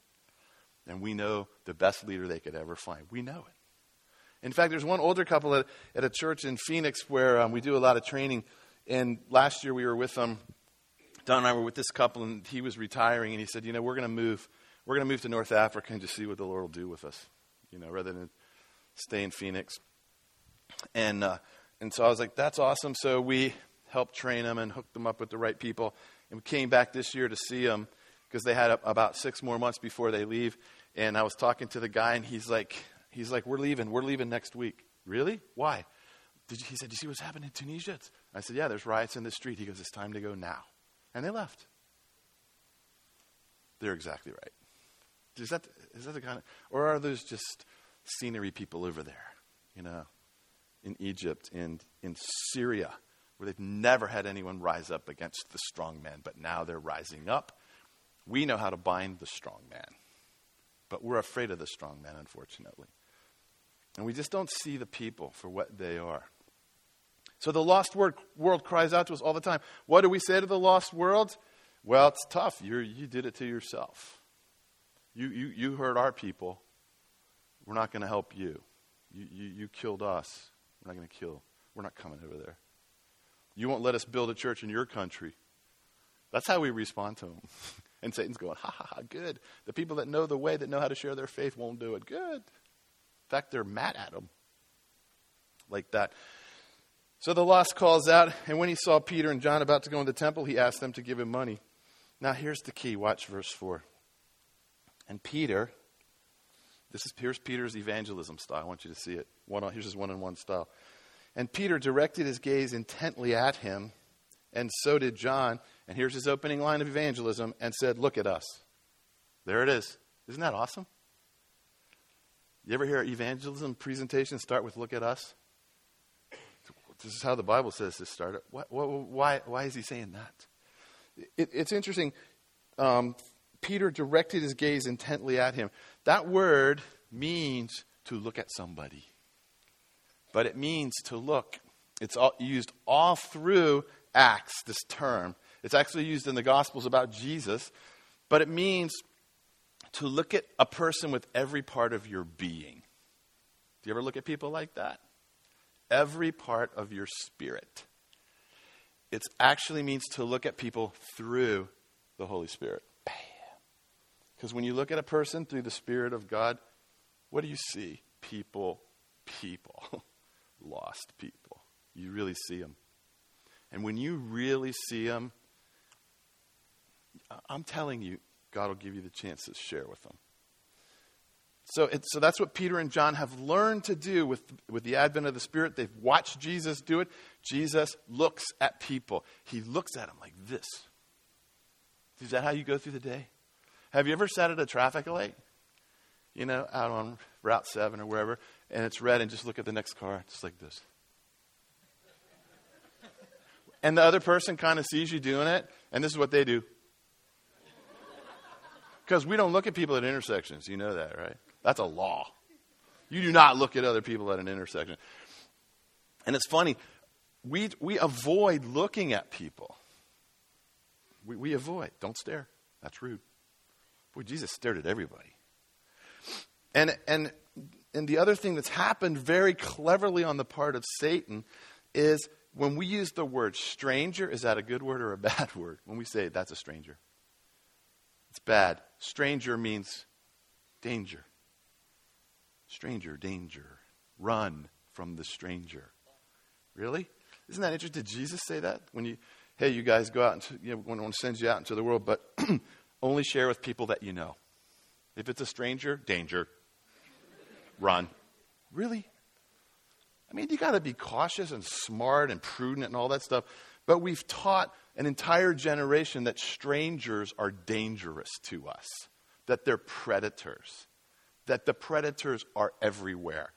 And we know the best leader they could ever find. We know it. In fact, there's one older couple at, at a church in Phoenix where um, we do a lot of training. And last year we were with them. Don and I were with this couple, and he was retiring, and he said, You know, we're going to move we're going to move to North Africa and just see what the Lord will do with us, you know, rather than stay in Phoenix. And, uh, and so I was like, that's awesome. So we helped train them and hooked them up with the right people. And we came back this year to see them because they had a, about six more months before they leave. And I was talking to the guy, and he's like, he's like, we're leaving. We're leaving next week. Really? Why? Did you, he said, "Do you see what's happening in Tunisia?" I said, "Yeah, there's riots in the street." He goes, "It's time to go now," and they left. They're exactly right. Is that, is that the kind of, or are those just scenery people over there, you know, in Egypt and in Syria, where they've never had anyone rise up against the strong man, but now they're rising up. We know how to bind the strong man, but we're afraid of the strong man, unfortunately. And we just don't see the people for what they are. So the lost world, cries out to us all the time. What do we say to the lost world? Well, it's tough. you you did it to yourself. You, you, you hurt our people. We're not going to help you. You, you. you killed us. We're not going to kill. We're not coming over there. You won't let us build a church in your country. That's how we respond to them. And Satan's going, ha ha ha, good. The people that know the way, that know how to share their faith, won't do it. Good. In fact, they're mad at him. Like that. So the lost calls out, and when he saw Peter and John about to go in the temple, he asked them to give him money. Now here's the key. Watch verse 4. And Peter, this is here's Peter's evangelism style. I want you to see it. One on, here's his one on one style. And Peter directed his gaze intently at him, and so did John. And here's his opening line of evangelism and said, Look at us. There it is. Isn't that awesome? You ever hear evangelism presentation start with Look at us? This is how the Bible says this started. Why, why is he saying that? It, it's interesting. Um, Peter directed his gaze intently at him. That word means to look at somebody, but it means to look. It's all, used all through Acts, this term. It's actually used in the Gospels about Jesus, but it means to look at a person with every part of your being. Do you ever look at people like that? Every part of your spirit. It actually means to look at people through the Holy Spirit. Because when you look at a person through the Spirit of God, what do you see? People, people, lost people. You really see them. And when you really see them, I'm telling you, God will give you the chance to share with them. So, it, so that's what Peter and John have learned to do with, with the advent of the Spirit. They've watched Jesus do it. Jesus looks at people, he looks at them like this. Is that how you go through the day? Have you ever sat at a traffic light? You know, out on Route 7 or wherever, and it's red, and just look at the next car, just like this. And the other person kind of sees you doing it, and this is what they do. Because we don't look at people at intersections. You know that, right? That's a law. You do not look at other people at an intersection. And it's funny, we, we avoid looking at people. We, we avoid. Don't stare. That's rude. Boy, Jesus stared at everybody. And, and, and the other thing that's happened very cleverly on the part of Satan is when we use the word stranger, is that a good word or a bad word? When we say that's a stranger, it's bad. Stranger means danger. Stranger, danger. Run from the stranger. Really? Isn't that interesting? Did Jesus say that? When you, hey, you guys go out and you know, when one sends you out into the world, but only share with people that you know. If it's a stranger, danger. Run. Really? I mean, you got to be cautious and smart and prudent and all that stuff. But we've taught an entire generation that strangers are dangerous to us, that they're predators, that the predators are everywhere.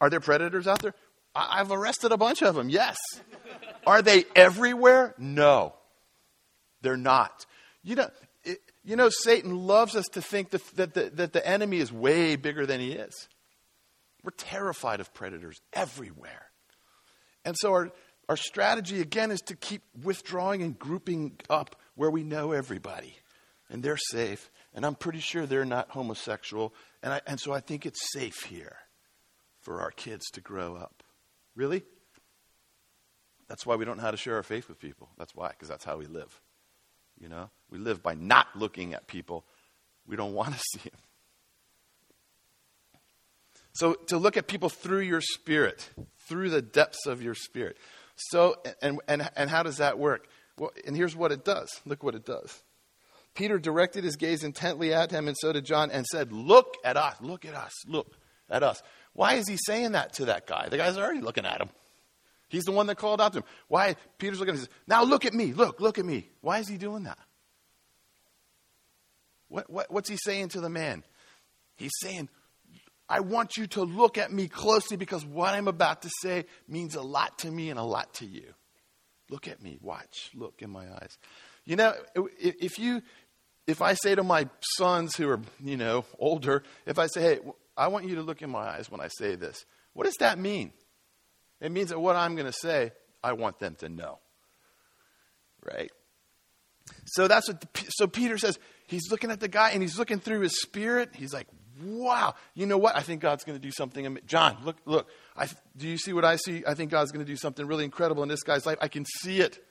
Are there predators out there? I've arrested a bunch of them, yes. Are they everywhere? No. They're not. You know, you know Satan loves us to think that, that, the, that the enemy is way bigger than he is. We're terrified of predators everywhere. And so our, our strategy, again, is to keep withdrawing and grouping up where we know everybody. And they're safe. And I'm pretty sure they're not homosexual. And, I, and so I think it's safe here for our kids to grow up. Really? That's why we don't know how to share our faith with people. That's why, because that's how we live. You know, we live by not looking at people we don't want to see them. So to look at people through your spirit, through the depths of your spirit. So and and and how does that work? Well, and here's what it does. Look what it does. Peter directed his gaze intently at him, and so did John, and said, Look at us, look at us, look at us. Why is he saying that to that guy? The guy's already looking at him. He's the one that called out to him. Why? Peter's looking at him. Now look at me. Look, look at me. Why is he doing that? What, what, what's he saying to the man? He's saying, I want you to look at me closely because what I'm about to say means a lot to me and a lot to you. Look at me. Watch. Look in my eyes. You know, if you, if I say to my sons who are, you know, older, if I say, hey, I want you to look in my eyes when I say this, what does that mean? It means that what I'm going to say, I want them to know. Right? So that's what, the, so Peter says, he's looking at the guy and he's looking through his spirit. He's like, wow, you know what? I think God's going to do something. John, look, look. I, do you see what I see? I think God's going to do something really incredible in this guy's life. I can see it.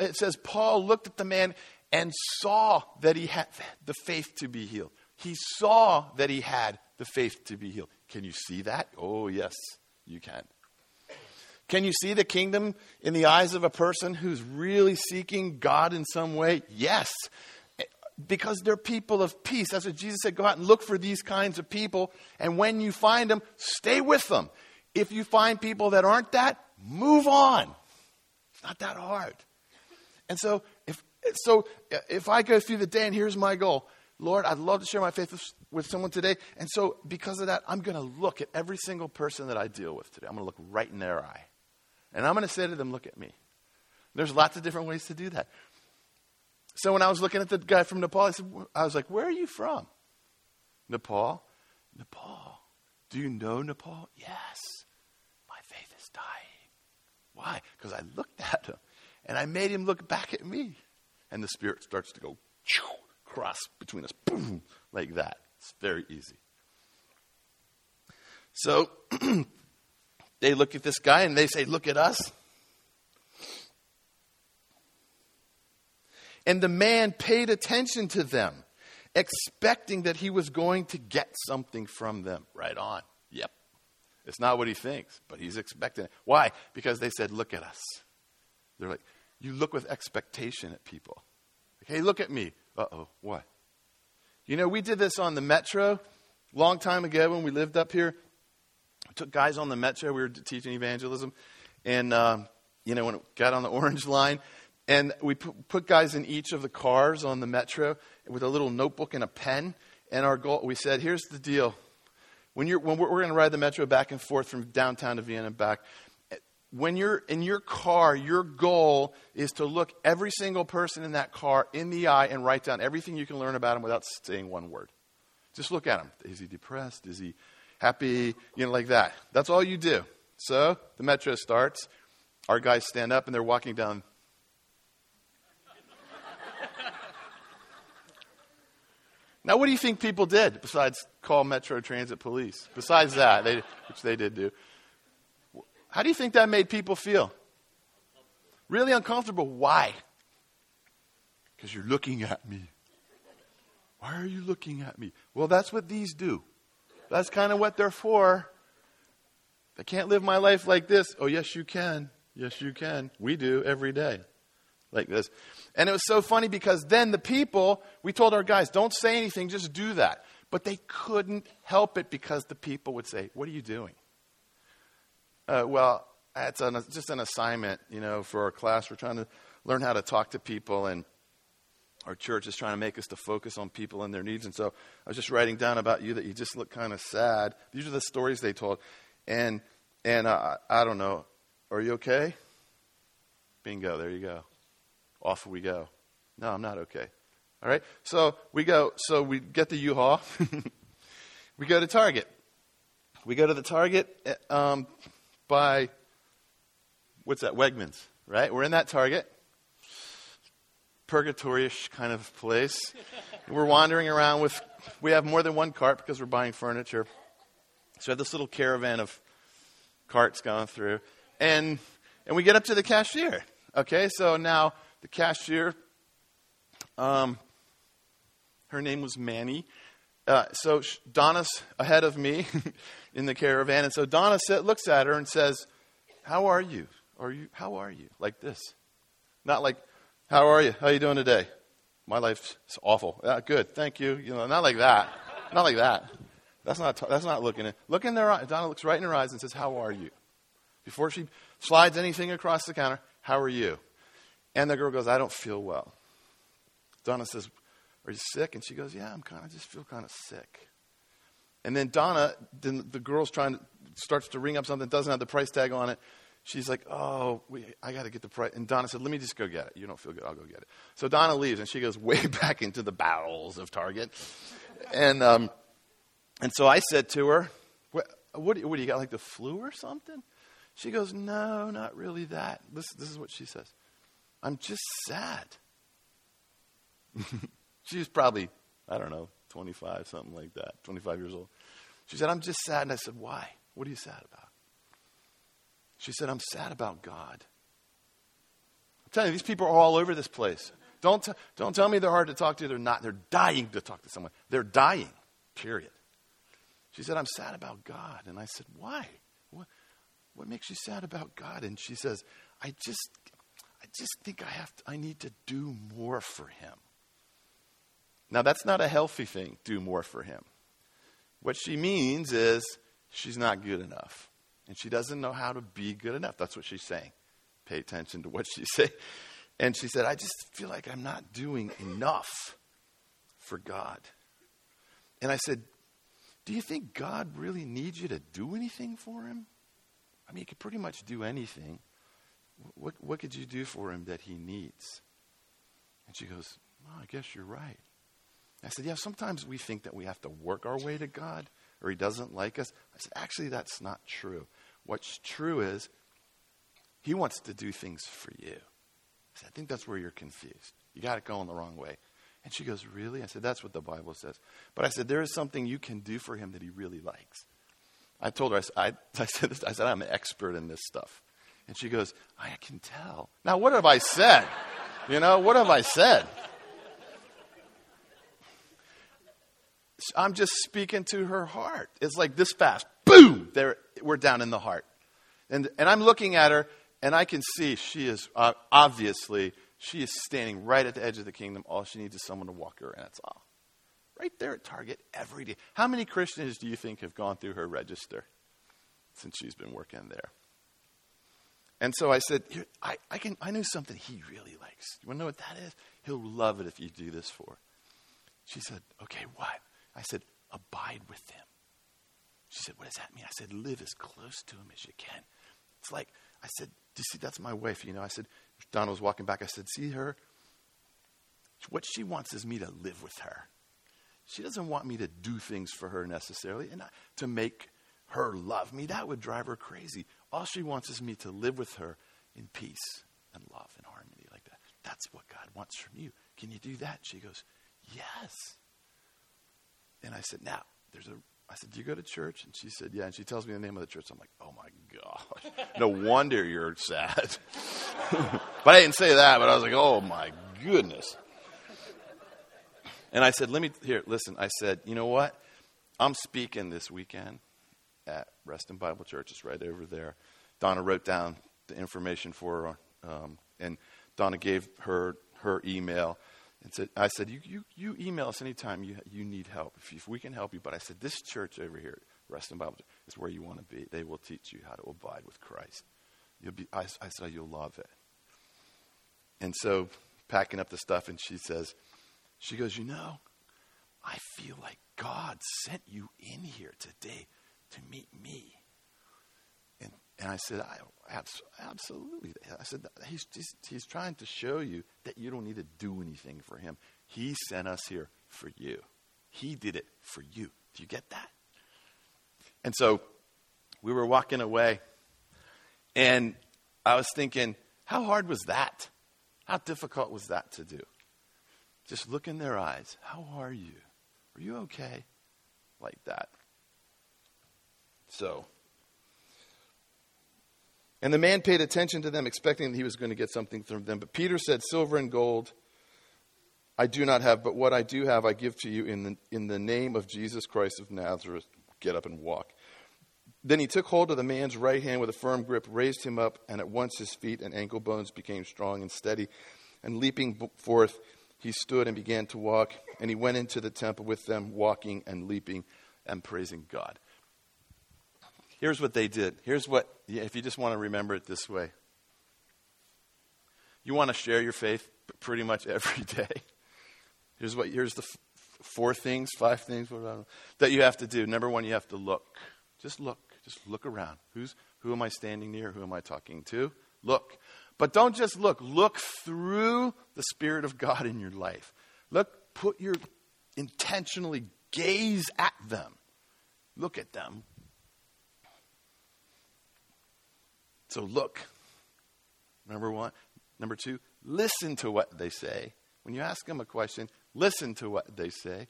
it says Paul looked at the man and saw that he had the faith to be healed. He saw that he had the faith to be healed. Can you see that? Oh, yes, you can. Can you see the kingdom in the eyes of a person who's really seeking God in some way? Yes. Because they're people of peace. That's what Jesus said. Go out and look for these kinds of people. And when you find them, stay with them. If you find people that aren't that, move on. It's not that hard. And so if, so if I go through the day and here's my goal, Lord, I'd love to share my faith with, with someone today. And so because of that, I'm going to look at every single person that I deal with today. I'm going to look right in their eye. And I'm going to say to them, look at me. There's lots of different ways to do that. So when I was looking at the guy from Nepal, I, said, I was like, where are you from? Nepal? Nepal. Do you know Nepal? Yes. My faith is dying. Why? Because I looked at him and I made him look back at me. And the Spirit starts to go cross between us, boom, like that. It's very easy. So They look at this guy and they say, Look at us. And the man paid attention to them, expecting that he was going to get something from them. Right on. Yep. It's not what he thinks, but he's expecting it. Why? Because they said, Look at us. They're like, You look with expectation at people. Like, hey, look at me. Uh oh, what? You know, we did this on the metro long time ago when we lived up here took guys on the metro. We were teaching evangelism, and uh, you know when it got on the orange line, and we put, guys in each of the cars on the metro with a little notebook and a pen. And our goal, we said, here's the deal: when you're when we're, we're going to ride the metro back and forth from downtown to Vienna and back. When you're in your car, your goal is to look every single person in that car in the eye and write down everything you can learn about him without saying one word. Just look at him. Is he depressed? Is he happy, you know, like that. That's all you do. So the metro starts. Our guys stand up and they're walking down. now, what do you think people did besides call Metro Transit Police? Besides that, they, which they did do. How do you think that made people feel? Really uncomfortable. Why? Because you're looking at me. Why are you looking at me? Well, that's what these do. That's kind of what they're for. I can't live my life like this. Oh, yes, you can. Yes, you can. We do every day like this. And it was so funny because then the people, we told our guys, don't say anything, just do that. But they couldn't help it because the people would say, What are you doing? Uh, well, it's an, just an assignment, you know, for our class. We're trying to learn how to talk to people and our church is trying to make us to focus on people and their needs. And so I was just writing down about you that you just look kind of sad. These are the stories they told. And, and uh, I don't know, are you okay? Bingo, there you go. Off we go. No, I'm not okay. All right? So we go, so we get the U-Haul. we go to Target. We go to the Target eh, um, by, what's that, Wegmans, right? We're in that Target purgatoryish kind of place. we're wandering around with, we have more than one cart because we're buying furniture. So we have this little caravan of carts going through. And, and we get up to the cashier. Okay, so now the cashier, um, her name was Manny. Uh, so Donna's ahead of me in the caravan. And so Donna sit, looks at her and says, How are you? Are you how are you? Like this. Not like how are you? How are you doing today? My life's awful. Good. Thank you. You know, not like that. Not like that. That's not, that's not looking at, look in their eyes. Donna looks right in her eyes and says, how are you? Before she slides anything across the counter, how are you? And the girl goes, I don't feel well. Donna says, are you sick? And she goes, yeah, I'm kind of, just feel kind of sick. And then Donna, then the girl's trying to, starts to ring up something, doesn't have the price tag on it she's like, oh, we, I got to get the price. And Donna said, let me just go get it. You don't feel good. I'll go get it. So Donna leaves, and she goes way back into the bowels of Target. And, um, and so I said to her, what, what, do you, what do you got, like the flu or something? She goes, no, not really that. This, this is what she says. I'm just sad. She's probably, I don't know, 25, something like that, 25 years old. She said, I'm just sad. And I said, why? What are you sad about? She said, I'm sad about God. I'm telling you, these people are all over this place. Don't, t- don't tell me they're hard to talk to. They're not. They're dying to talk to someone. They're dying, period. She said, I'm sad about God. And I said, Why? What, what makes you sad about God? And she says, I just, I just think I, have to, I need to do more for Him. Now, that's not a healthy thing, do more for Him. What she means is she's not good enough. And she doesn't know how to be good enough. That's what she's saying. Pay attention to what she's saying. And she said, I just feel like I'm not doing enough for God. And I said, Do you think God really needs you to do anything for him? I mean, you could pretty much do anything. What, what could you do for him that he needs? And she goes, well, I guess you're right. I said, Yeah, sometimes we think that we have to work our way to God or he doesn't like us. I said, Actually, that's not true. What's true is he wants to do things for you. I, said, I think that's where you're confused. You got it going the wrong way. And she goes, Really? I said, That's what the Bible says. But I said, There is something you can do for him that he really likes. I told her, I, I, I, said, I said, I'm an expert in this stuff. And she goes, I can tell. Now, what have I said? You know, what have I said? I'm just speaking to her heart. It's like this fast. Boom! There, we're down in the heart. And, and I'm looking at her, and I can see she is uh, obviously, she is standing right at the edge of the kingdom. All she needs is someone to walk her, and that's all. Right there at Target every day. How many Christians do you think have gone through her register since she's been working there? And so I said, I, I, can, I know something he really likes. You want to know what that is? He'll love it if you do this for. Her. She said, Okay, what? I said, Abide with him. She said, What does that mean? I said, Live as close to him as you can. It's like, I said, Do you see, that's my wife. You know, I said, Donna was walking back. I said, See her? What she wants is me to live with her. She doesn't want me to do things for her necessarily and to make her love me. That would drive her crazy. All she wants is me to live with her in peace and love and harmony like that. That's what God wants from you. Can you do that? She goes, Yes. And I said, Now, there's a I said, Do you go to church? And she said, Yeah. And she tells me the name of the church. I'm like, Oh my God. No wonder you're sad. but I didn't say that, but I was like, Oh my goodness. And I said, Let me, here, listen. I said, You know what? I'm speaking this weekend at Reston Bible Church. It's right over there. Donna wrote down the information for her, um, and Donna gave her her email and said, I said, you, you, you email us anytime you, you need help, if, if we can help you. But I said, this church over here, Reston Bible, is where you want to be. They will teach you how to abide with Christ. You'll be, I, I said, you'll love it. And so, packing up the stuff, and she says, she goes, you know, I feel like God sent you in here today to meet me. And, I said, I, absolutely. I said, he's, he's, he's trying to show you that you don't need to do anything for him. He sent us here for you. He did it for you. Do you get that? And so we were walking away, and I was thinking, how hard was that? How difficult was that to do? Just look in their eyes. How are you? Are you okay? Like that. So, and the man paid attention to them, expecting that he was going to get something from them. But Peter said, Silver and gold I do not have, but what I do have I give to you in the, in the name of Jesus Christ of Nazareth. Get up and walk. Then he took hold of the man's right hand with a firm grip, raised him up, and at once his feet and ankle bones became strong and steady. And leaping forth, he stood and began to walk. And he went into the temple with them, walking and leaping and praising God. Here's what they did. Here's what, if you just want to remember it this way you want to share your faith pretty much every day. Here's what, here's the f- four things, five things that you have to do. Number one, you have to look. Just look. Just look around. Who's, who am I standing near? Who am I talking to? Look. But don't just look. Look through the Spirit of God in your life. Look, put your intentionally gaze at them. Look at them So look. Number one. Number two, listen to what they say. When you ask them a question, listen to what they say.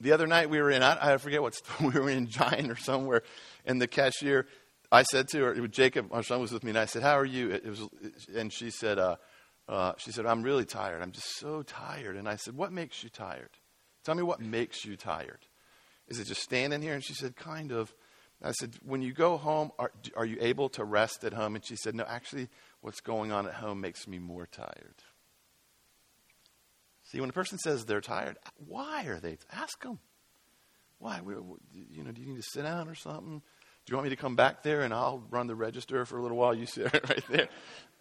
The other night we were in, I, forget what, we were in Giant or somewhere, and the cashier I said to her, Jacob, our son was with me, and I said, "How are you?" It was, and she said, uh, uh, "She said I'm really tired. I'm just so tired." And I said, "What makes you tired? Tell me what makes you tired. Is it just standing here?" And she said, "Kind of." I said, "When you go home, are, are you able to rest at home?" And she said, "No, actually, what's going on at home makes me more tired." See, when a person says they're tired, why are they? Ask them. Why? You know, do you need to sit down or something? Do you want me to come back there and I'll run the register for a little while? You sit right there.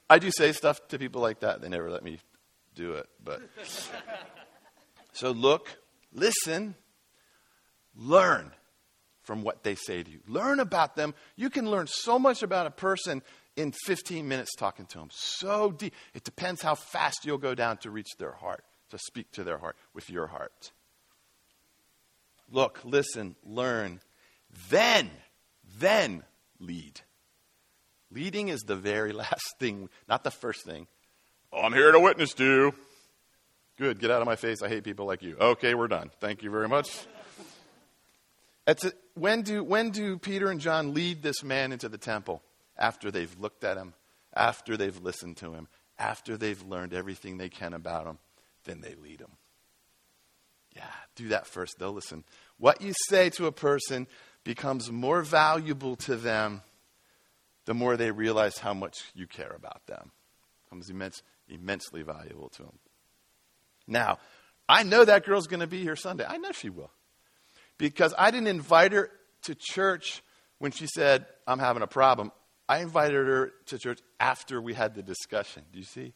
I do say stuff to people like that. They never let me do it. But so look, listen, learn from what they say to you. Learn about them. You can learn so much about a person in 15 minutes talking to them. So deep. It depends how fast you'll go down to reach their heart, to speak to their heart with your heart. Look, listen, learn. Then then lead. Leading is the very last thing, not the first thing. Oh, I'm here to witness to you. Good, get out of my face. I hate people like you. Okay, we're done. Thank you very much. A, when, do, when do Peter and John lead this man into the temple? After they've looked at him, after they've listened to him, after they've learned everything they can about him, then they lead him. Yeah, do that first. They'll listen. What you say to a person becomes more valuable to them the more they realize how much you care about them. It becomes immense, immensely valuable to them. Now, I know that girl's going to be here Sunday. I know she will. Because I didn't invite her to church when she said, I'm having a problem. I invited her to church after we had the discussion. Do you see?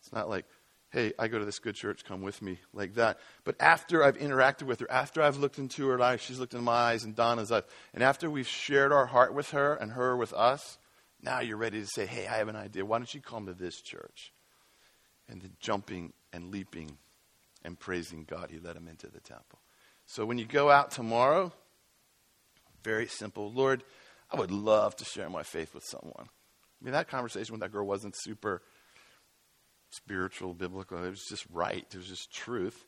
It's not like, hey, I go to this good church, come with me, like that. But after I've interacted with her, after I've looked into her eyes, she's looked into my eyes and Donna's eyes, and after we've shared our heart with her and her with us, now you're ready to say, hey, I have an idea. Why don't you come to this church? And then jumping and leaping and praising God, he led him into the temple. So when you go out tomorrow, very simple. Lord, I would love to share my faith with someone. I mean, that conversation with that girl wasn't super spiritual, biblical. It was just right. It was just truth.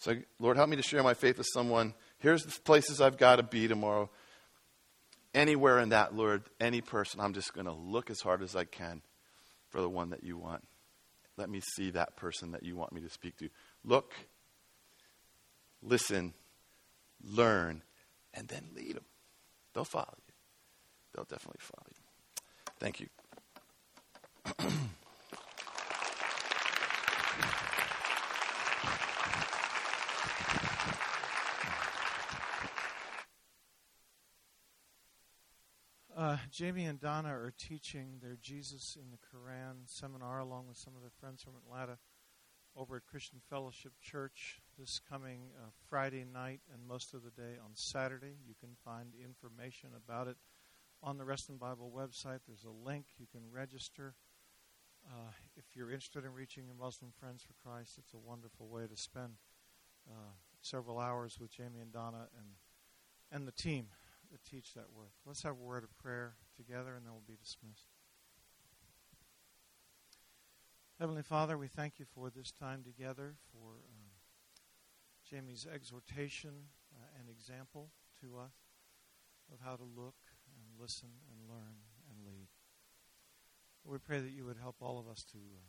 So, Lord, help me to share my faith with someone. Here's the places I've got to be tomorrow. Anywhere in that, Lord, any person, I'm just going to look as hard as I can for the one that you want. Let me see that person that you want me to speak to. Look, listen, learn, and then lead them. They'll follow you. They'll definitely follow you. Thank you. Uh, Jamie and Donna are teaching their Jesus in the Quran seminar along with some of their friends from Atlanta over at Christian Fellowship Church this coming uh, Friday night and most of the day on Saturday. You can find information about it on the Reston Bible website. There's a link. You can register. Uh, if you're interested in reaching your Muslim friends for Christ, it's a wonderful way to spend uh, several hours with Jamie and Donna and and the team that teach that work. Let's have a word of prayer together, and then we'll be dismissed. Heavenly Father, we thank you for this time together, for um, Jamie's exhortation uh, and example to us of how to look and listen and learn and lead. We pray that you would help all of us to uh,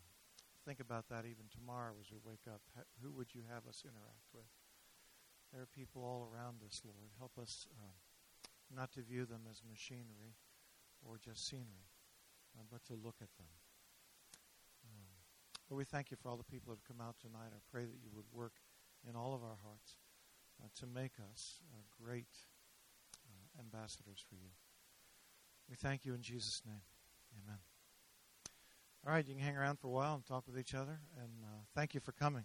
think about that even tomorrow as we wake up. Who would you have us interact with? There are people all around us, Lord. Help us um, not to view them as machinery or just scenery, uh, but to look at them. Lord, we thank you for all the people that have come out tonight. I pray that you would work in all of our hearts uh, to make us uh, great ambassadors for you. We thank you in Jesus' name. Amen. All right, you can hang around for a while and talk with each other. And uh, thank you for coming.